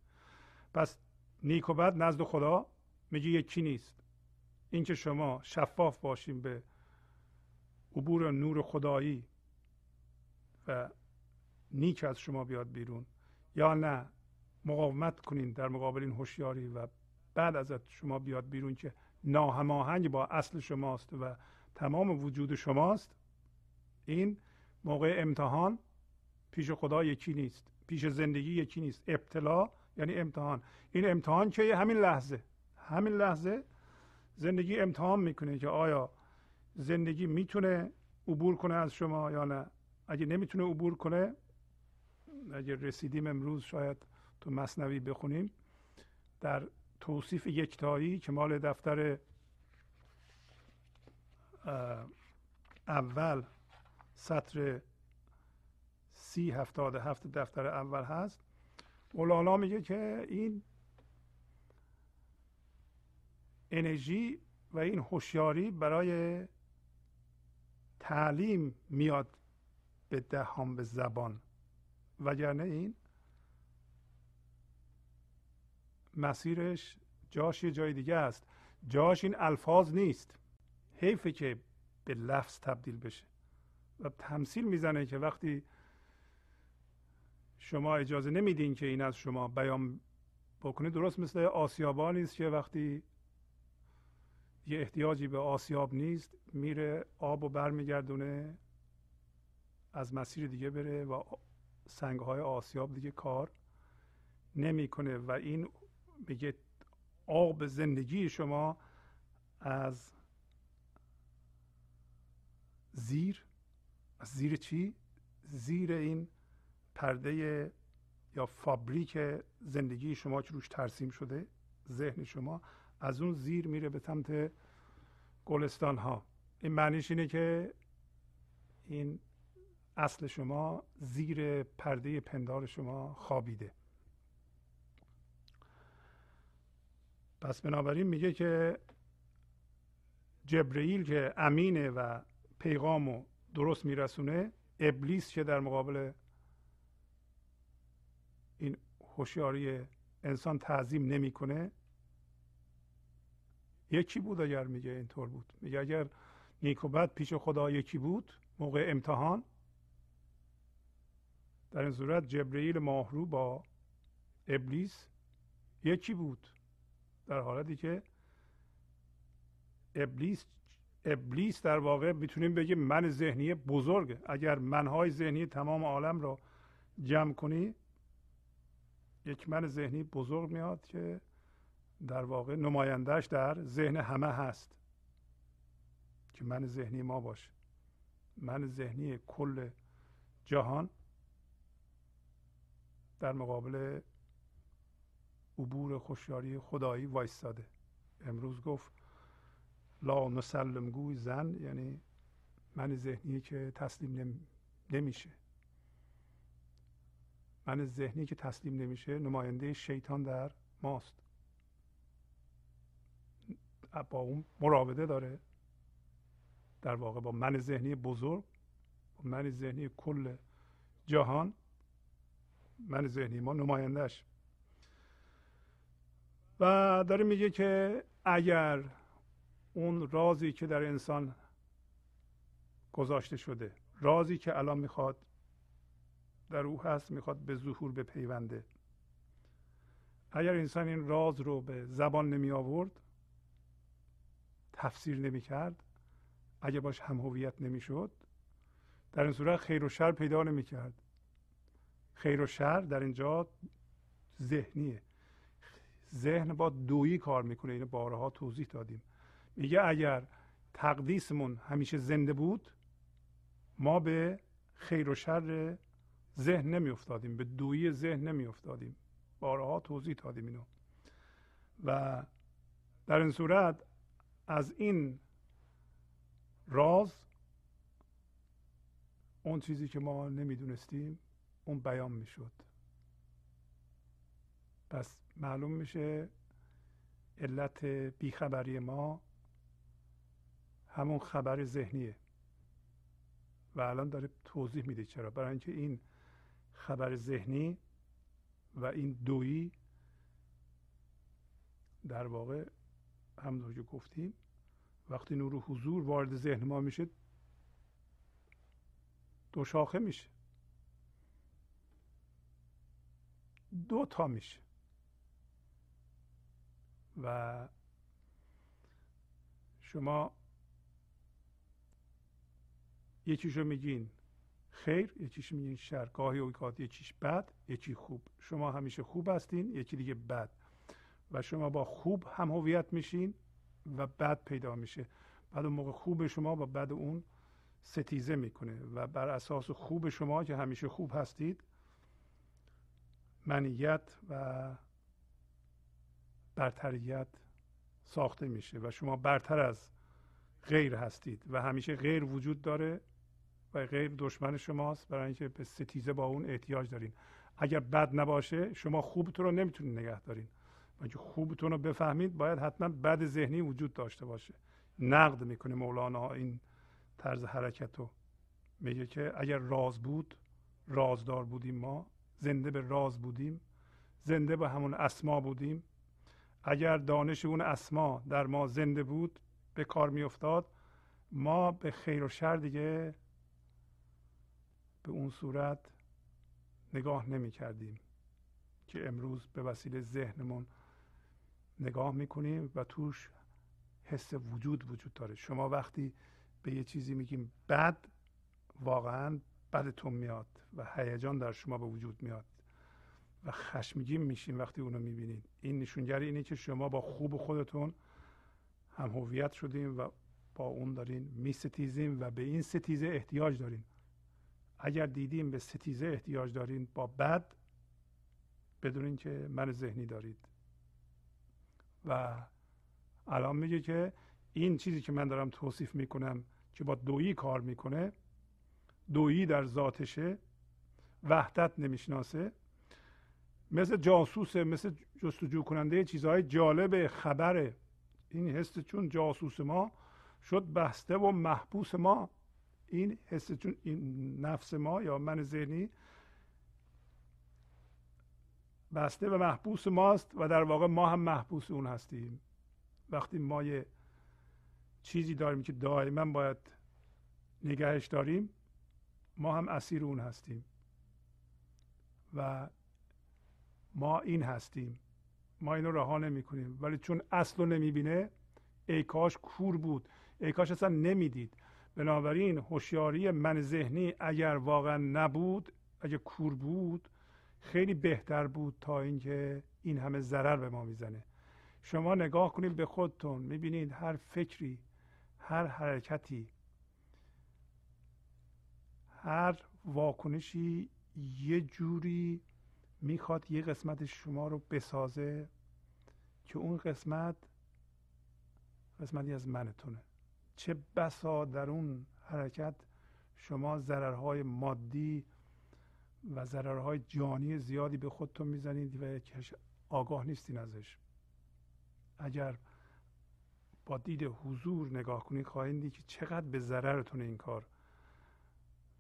S1: پس نیک و بد نزد خدا میگه یکی نیست. اینکه شما شفاف باشیم به عبور نور خدایی و نیک از شما بیاد بیرون یا نه مقاومت کنین در مقابل این هوشیاری و بعد ازت شما بیاد بیرون که ناهماهنگ با اصل شماست و تمام وجود شماست این موقع امتحان پیش خدا یکی نیست. پیش زندگی یکی نیست. ابتلا یعنی امتحان. این امتحان که همین لحظه. همین لحظه زندگی امتحان می‌کنه که آیا زندگی می‌تونه عبور کنه از شما یا نه. اگه نمی‌تونه عبور کنه اگه رسیدیم امروز شاید تو مصنوی بخونیم در توصیف یکتایی که مال دفتر اول سطر سی هفتاد هفت دفتر اول هست. مولانا میگه که این انرژی و این هوشیاری برای تعلیم میاد به دهان به زبان. وگرنه این مسیرش جاش یه جای دیگه است. جاش این الفاظ نیست. حیفه که به لفظ تبدیل بشه. و تمثیل می‌زنه که وقتی شما اجازه نمیدین که این از شما بیان بکنه درست مثل آسیابانی است که وقتی یه احتیاجی به آسیاب نیست میره آب و برمیگردونه از مسیر دیگه بره و سنگ های آسیاب دیگه کار نمی‌کنه و این میگه آب زندگی شما از زیر زیر چی؟ زیر این پرده یا فابریک زندگی شما که روش ترسیم شده ذهن شما از اون زیر میره به سمت گلستان ها این معنیش اینه که این اصل شما زیر پرده پندار شما خوابیده. پس بنابراین میگه که جبرئیل که امینه و پیغامو درست میرسونه. ابلیس که در مقابل این هوشیاری انسان تعظیم نمی‌کنه؟ یکی بود اگر میگه اینطور بود. میگه اگر نیک و بد پیش خدا یکی بود موقع امتحان. در این صورت جبرئیل ماهرو با ابلیس یکی بود. در حالتی که ابلیس ابلیس در واقع می‌تونیم بگیم من ذهنی بزرگه. اگر منهای ذهنی تمام عالم را جمع کنی یک من ذهنی بزرگ میاد که در واقع نمایندهش در ذهن همه هست که من ذهنی ما باشه. من ذهنی کل جهان در مقابل عبور خوشیاری خدایی وایستاده. امروز گفت لا نسلم گوی زن یعنی من ذهنی که تسلیم نمیشه. من ذهنی که تسلیم نمیشه نماینده شیطان در ماست. با اون مراوده داره. در واقع با من ذهنی بزرگ با من ذهنی کل جهان من ذهنی ما نمایندهش و داره میگه که اگر اون رازی که در انسان گذاشته شده رازی که الان می‌خواد در او هست می‌خواد به ظهور به پیونده. اگر انسان این راز رو به زبان نمی آورد تفسیر نمی کرد اگر باش هم هویت نمی شد در این صورت خیر و شر پیدا نمی کرد. خیر و شر در اینجا ذهنیه. ذهن با دویی کار می‌کنه. اینو بارها توضیح دادیم. میگه اگر تقدیسمون همیشه زنده بود ما به خیر و شر ذهن نمی افتادیم به دویی ذهن نمی افتادیم بارها توضیح دادیم اینو. و در این صورت از این راز اون چیزی که ما نمی‌دونستیم اون بیان می‌شد. پس معلوم میشه علت بیخبری ما همون خبر ذهنیه. و الان داره توضیح میده چرا. برای اینکه این خبر ذهنی و این دویی در واقع همونطور که گفتیم وقتی نور حضور وارد ذهن ما میشه دو شاخه میشه. دو تا میشه. و شما یکیشو میگین خیر یکیش میگین شر. گاهی اوقات یکیش بد یکی خوب. شما همیشه خوب هستین یکی دیگه بد. و شما با خوب هم هویت میشین و بد پیدا میشه. بعد اون موقع خوب شما با بد اون ستیزه می‌کنه. و بر اساس خوب شما که همیشه خوب هستید منیت و برتریت ساخته میشه و شما برتر از غیر هستید و همیشه غیر وجود داره و غیر دشمن شماست برای اینکه به ستیزه با اون احتیاج دارین. اگر بد نباشه شما خوبتون رو نمی‌تونید نگه دارین. و اینکه خوبتون رو بفهمید باید حتما بد ذهنی وجود داشته باشه. نقد می‌کنه مولانا این طرز حرکت رو. میگه که اگر راز بود رازدار بودیم ما. زنده به راز بودیم. زنده به همون اسما بودیم. اگر دانش اون اسما در ما زنده بود به کار میافتاد ما به خیر و شر دیگه به اون صورت نگاه نمی کردیم که امروز به وسیله ذهنمون نگاه می‌کنیم و توش حس وجود وجود داره. شما وقتی به یه چیزی میگیم بد واقعا بدتون میاد و هیجان در شما به وجود میاد و خشمگین میشین وقتی اونو می‌بینید. این نشونگر اینه که شما با خوب خودتون هم هویت شدیم و با اون دارین میستیزیم و به این ستیزه احتیاج دارین. اگر دیدیم به ستیزه احتیاج دارین با بد بدونین که من ذهنی دارید. و الان میگه که این چیزی که من دارم توصیف می‌کنم که با دویی کار می‌کنه دویی در ذاتشه وحدت نمی‌شناسه. مثل جاسوسه مثل جستجو کننده چیزهای جالب خبره. این حس چون جاسوس ما شد بسته و محبوس ما. این حس چون این نفس ما یا من ذهنی بسته و محبوس ماست و در واقع ما هم محبوس اون هستیم. وقتی ما یه چیزی داریم که دائما باید نگهش داریم ما هم اسیر اون هستیم. و ما این هستیم. ما اینو رها نمی کنیم. ولی چون اصل رو نمی بینه ای کاش کور بود. ای کاش اصلا نمی‌دید بنابراین هوشیاری من ذهنی اگر واقعا نبود اگه کور بود خیلی بهتر بود تا اینکه این همه ضرر به ما می‌زنه. شما نگاه کنید به خودتون می‌بینید هر فکری هر حرکتی هر واکنشی یه جوری می‌خواد یه قسمت شما رو بسازه که اون قسمت قسمتی از منتونه. چه بسا در اون حرکت شما ضررهای مادی و ضررهای جانی زیادی به خودتون می‌زنید و آگاه نیستین ازش. اگر با دید حضور نگاه کنید خواهید دید که چقدر به ضررتون این کار.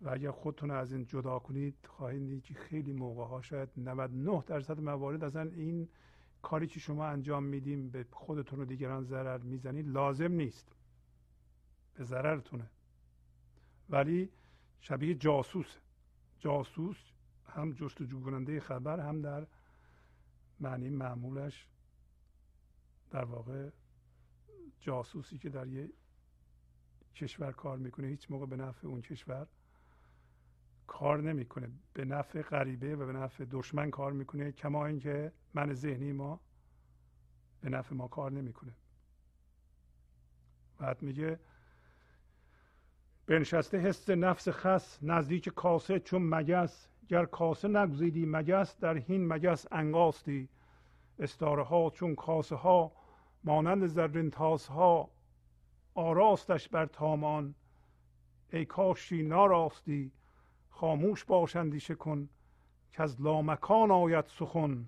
S1: و اگر خودتون از این جدا کنید خواهید دید که خیلی موقع ها شاید 99 درصد موارد اصلا این کاری که شما انجام میدیم به خودتون و دیگران ضرر می‌زنید لازم نیست. به ضررتونه. ولی شبیه جاسوس. جاسوس هم جستجو کننده خبر هم در معنی معمولش در واقع جاسوسی که در یه کشور کار می‌کنه هیچ موقع به نفع اون کشور کار نمی‌کنه. به نفع غریبه و به نفع دشمن کار می‌کنه کما اینکه من ذهنی ما به نفع ما کار نمی‌کنه. بعد میگه بنشسته حس نفس خس نزدیک کاسه چون مگس. گر کاسه نگزیدی مگس در هین مگس انگاستی. استاره ها چون کاسه ها مانند زرین تاس ها آراستش بر تامان. ای کاشی ناراستی خاموش باش اندیشه کن که از لامکان آید سخن.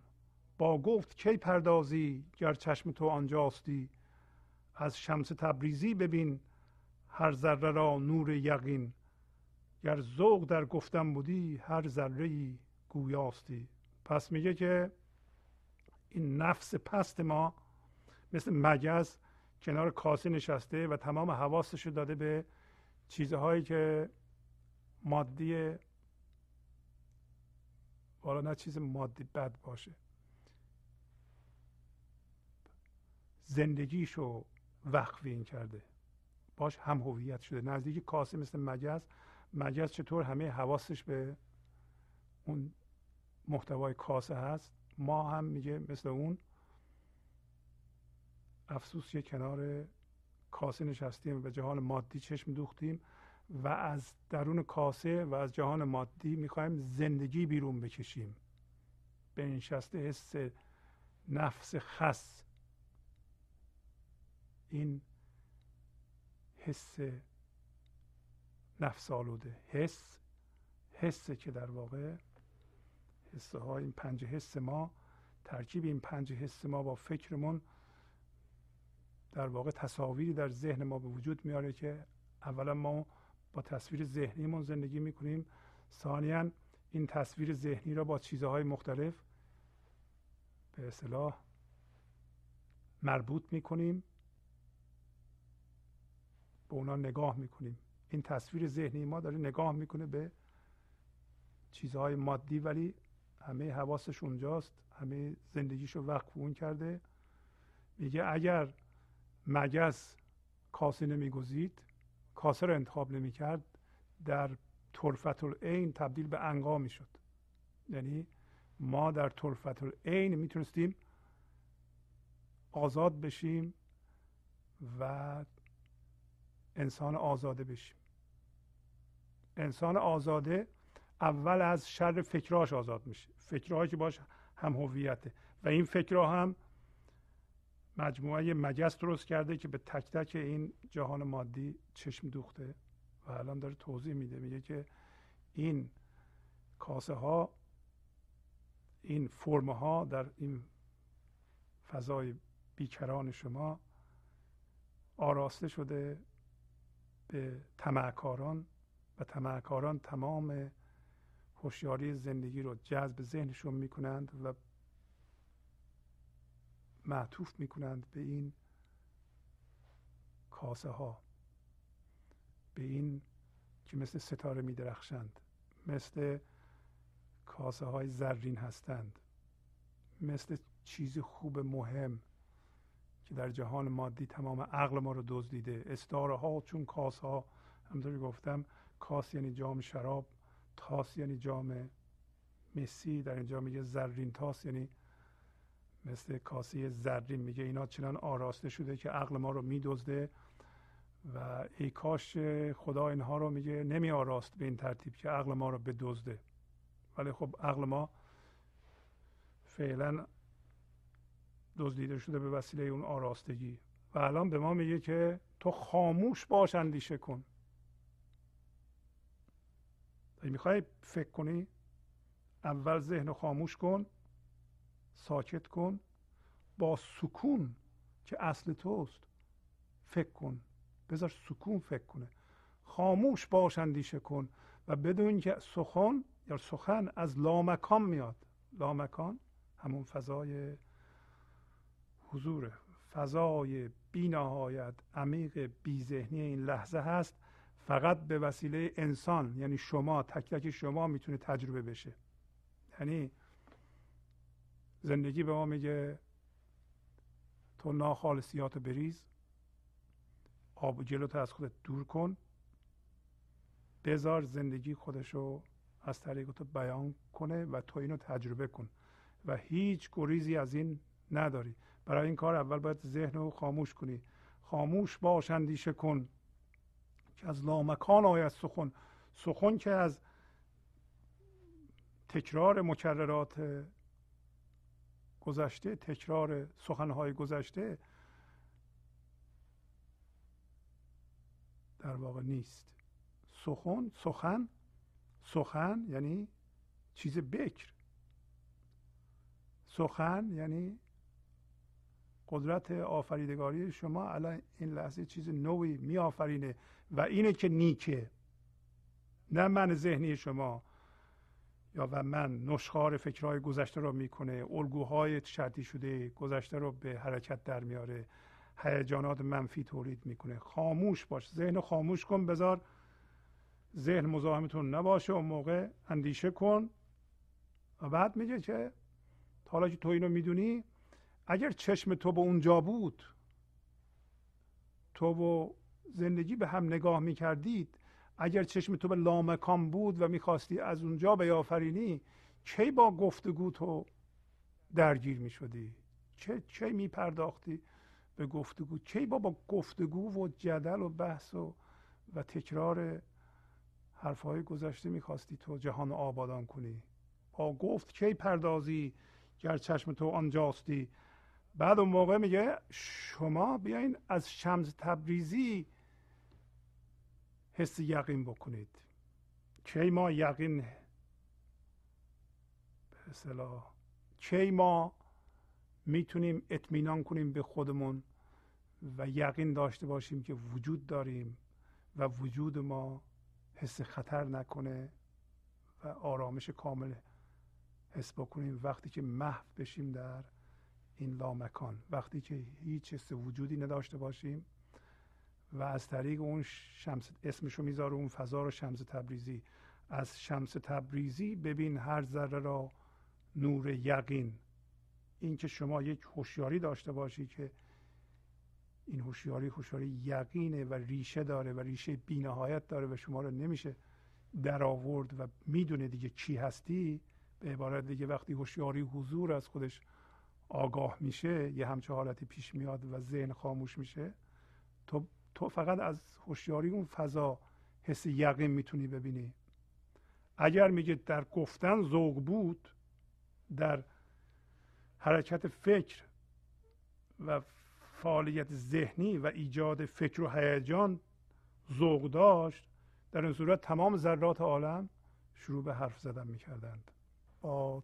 S1: با گفت کی پردازی گر چشم تو آنجاستی. از شمس تبریزی ببین هر ذره را نور یقین. گر ذوق در گفتن بودی هر ذره ای گویاستی. پس میگه که این نفس پست ما مثل مگز کنار کاسه نشسته و تمام حواسش داده به چیزهایی که مادی والا نه چیز مادی بد باشه. زندگیشو وقف این کرده. باش هم هویت شده. نزدیک کاسه مثل مجز مجز چطور همه حواسش به اون محتوای کاسه هست؟ ما هم میگه مثل اون افسوس یه کنار کاسه نشستیم و به جهان مادی چشم دوختیم و از درون کاسه و از جهان مادی می‌خوایم زندگی بیرون بکشیم. به نشسته حس نفس خس. این حس نفس آلوده حس حسه که در واقع حسه ها این پنج حس ما ترکیب این پنج حس ما با فکرمون در واقع تصاویری در ذهن ما به وجود میاره که اولا ما با تصویر ذهنیمون زندگی می‌کنیم. ثانیا این تصویر ذهنی را با چیزهای مختلف به اصطلاح مربوط می‌کنیم. به اونا نگاه می‌کنیم. این تصویر ذهنی ما داره نگاه می‌کنه به چیزهای مادی ولی همه حواسش اونجاست. همه زندگیشو وقف اون کرده. میگه اگر مگس کاسه نمیگزید کاسه رو انتخاب نمی‌کرد در طرفت العین تبدیل به انقا می‌شد. یعنی ما در طرفت العین می‌تونستیم آزاد بشیم و انسان آزاده بشیم. انسان آزاده اول از شر فکراش آزاد میشه. فکرهایی که باش هم هویته. و این فکرها هم مجموعه مگس درست کرده که به تک تک این جهان مادی چشم دوخته و الان داره توضیح میده. میگه که این کاسه ها این فرم ها در این فضای بیکران شما آراسته شده به تمعکاران و تمعکاران تمام هوشیاری زندگی رو جذب ذهنشون می‌کنند و می می‌کنند به این کاسه ها به این که مثل ستاره می درخشند مثل کاسه های زرین هستند مثل چیز خوب مهم در جهان مادی تمام عقل ما رو دزدیده استاره ها چون کاس ها همطوری گفتم کاس یعنی جام شراب تاس یعنی جام مسی در اینجا میگه زرین تاس یعنی مثل کاسه زرین. میگه اینا چنان آراسته شده که عقل ما رو میدزده و ای کاش خدا اینها رو میگه نمی آراست به این ترتیب که عقل ما رو بدزده. ولی خب عقل ما فعلا دزدیده شده به وسیله اون آراستگی. و الان به ما میگه که تو خاموش باش اندیشه کن. می‌خوای فکر کنی؟ اول ذهن خاموش کن ساکت کن با سکون که اصل توست فکر کن. بذار سکون فکر کنه. خاموش باش اندیشه کن و بدون که سخن یا سخن از لامکان میاد. لامکان همون فضای حضور فضای بی نهایت عمیق بی ذهنی این لحظه هست. فقط به وسیله انسان یعنی شما تک تک شما می‌تونه تجربه بشه. یعنی زندگی به ما میگه تو ناخالصیات بریز آب و جلوت از خودت دور کن بذار زندگی خودشو از طریق تو بیان کنه و تو اینو تجربه کن و هیچ گریزی از این نداری. برای این کار اول باید ذهن رو خاموش کنی. خاموش باش اندیشه کن که از لامکان آید سخن. سخن که از تکرار مکررات گذشته تکرار سخنهای گذشته در واقع نیست. سخن سخن سخن یعنی چیز بکر. سخن یعنی قدرت آفریدگاری شما الان این لحظه چیز نوی می آفرینه و اینه که نیکه. نه من ذهنی شما یا و من نشخار فکرهای گذشته رو می‌کنه الگوهای شرطی شده گذشته رو به حرکت در میاره هیجانات منفی تولید می‌کنه. خاموش باش ذهن خاموش کن بذار. ذهن مزاحمتون نباشه اون موقع اندیشه کن. و بعد میگه که حالا که تو اینو می‌دونی اگر چشم تو به اونجا بود تو و زندگی به هم نگاه می‌کردید اگر چشم تو به لامکان بود و می‌خواستی از اونجا بیافرینی کی با گفتگو تو درگیر می‌شدی؟ چه چه میپرداختی به گفتگو؟ کی با با گفتگو و جدل و بحث و و تکرار حرفهای گذشته می‌خواستی تو جهان آبادان کنی؟ با گفت کی پردازی گر چشم تو آنجاستی؟ بعد اون موقع میگه شما بیاین از شمس تبریزی حس یقین بکنید. کی ما یقین؟ به اصطلاح کی ما می‌تونیم اطمینان کنیم به خودمون و یقین داشته باشیم که وجود داریم و وجود ما حس خطر نکنه و آرامش کامل حس بکنیم وقتی که محو بشیم در این لامکان. وقتی که هیچ حس وجودی نداشته باشیم و از طریق اون شمس اسمشو می‌ذاره اون فضا رو شمس تبریزی. از شمس تبریزی ببین هر ذره را نور یقین. اینکه شما یک هوشیاری داشته باشی که این هوشیاری هوشیاری یقینه و ریشه داره و ریشه بینهایت داره و شما رو نمیشه در آورد و می‌دونه دیگه چی هستی. به عبارت دیگه وقتی هوشیاری حضور از خودش آگاه میشه یه همچه حالتی پیش میاد و ذهن خاموش میشه تو تو فقط از هوشیاری اون فضا حس یقین می‌تونی ببینی. اگر میگه در گفتن ذوق بود در حرکت فکر و فعالیت ذهنی و ایجاد فکر و هیجان ذوق داشت در این صورت تمام ذرات عالم شروع به حرف زدن می‌کردند. با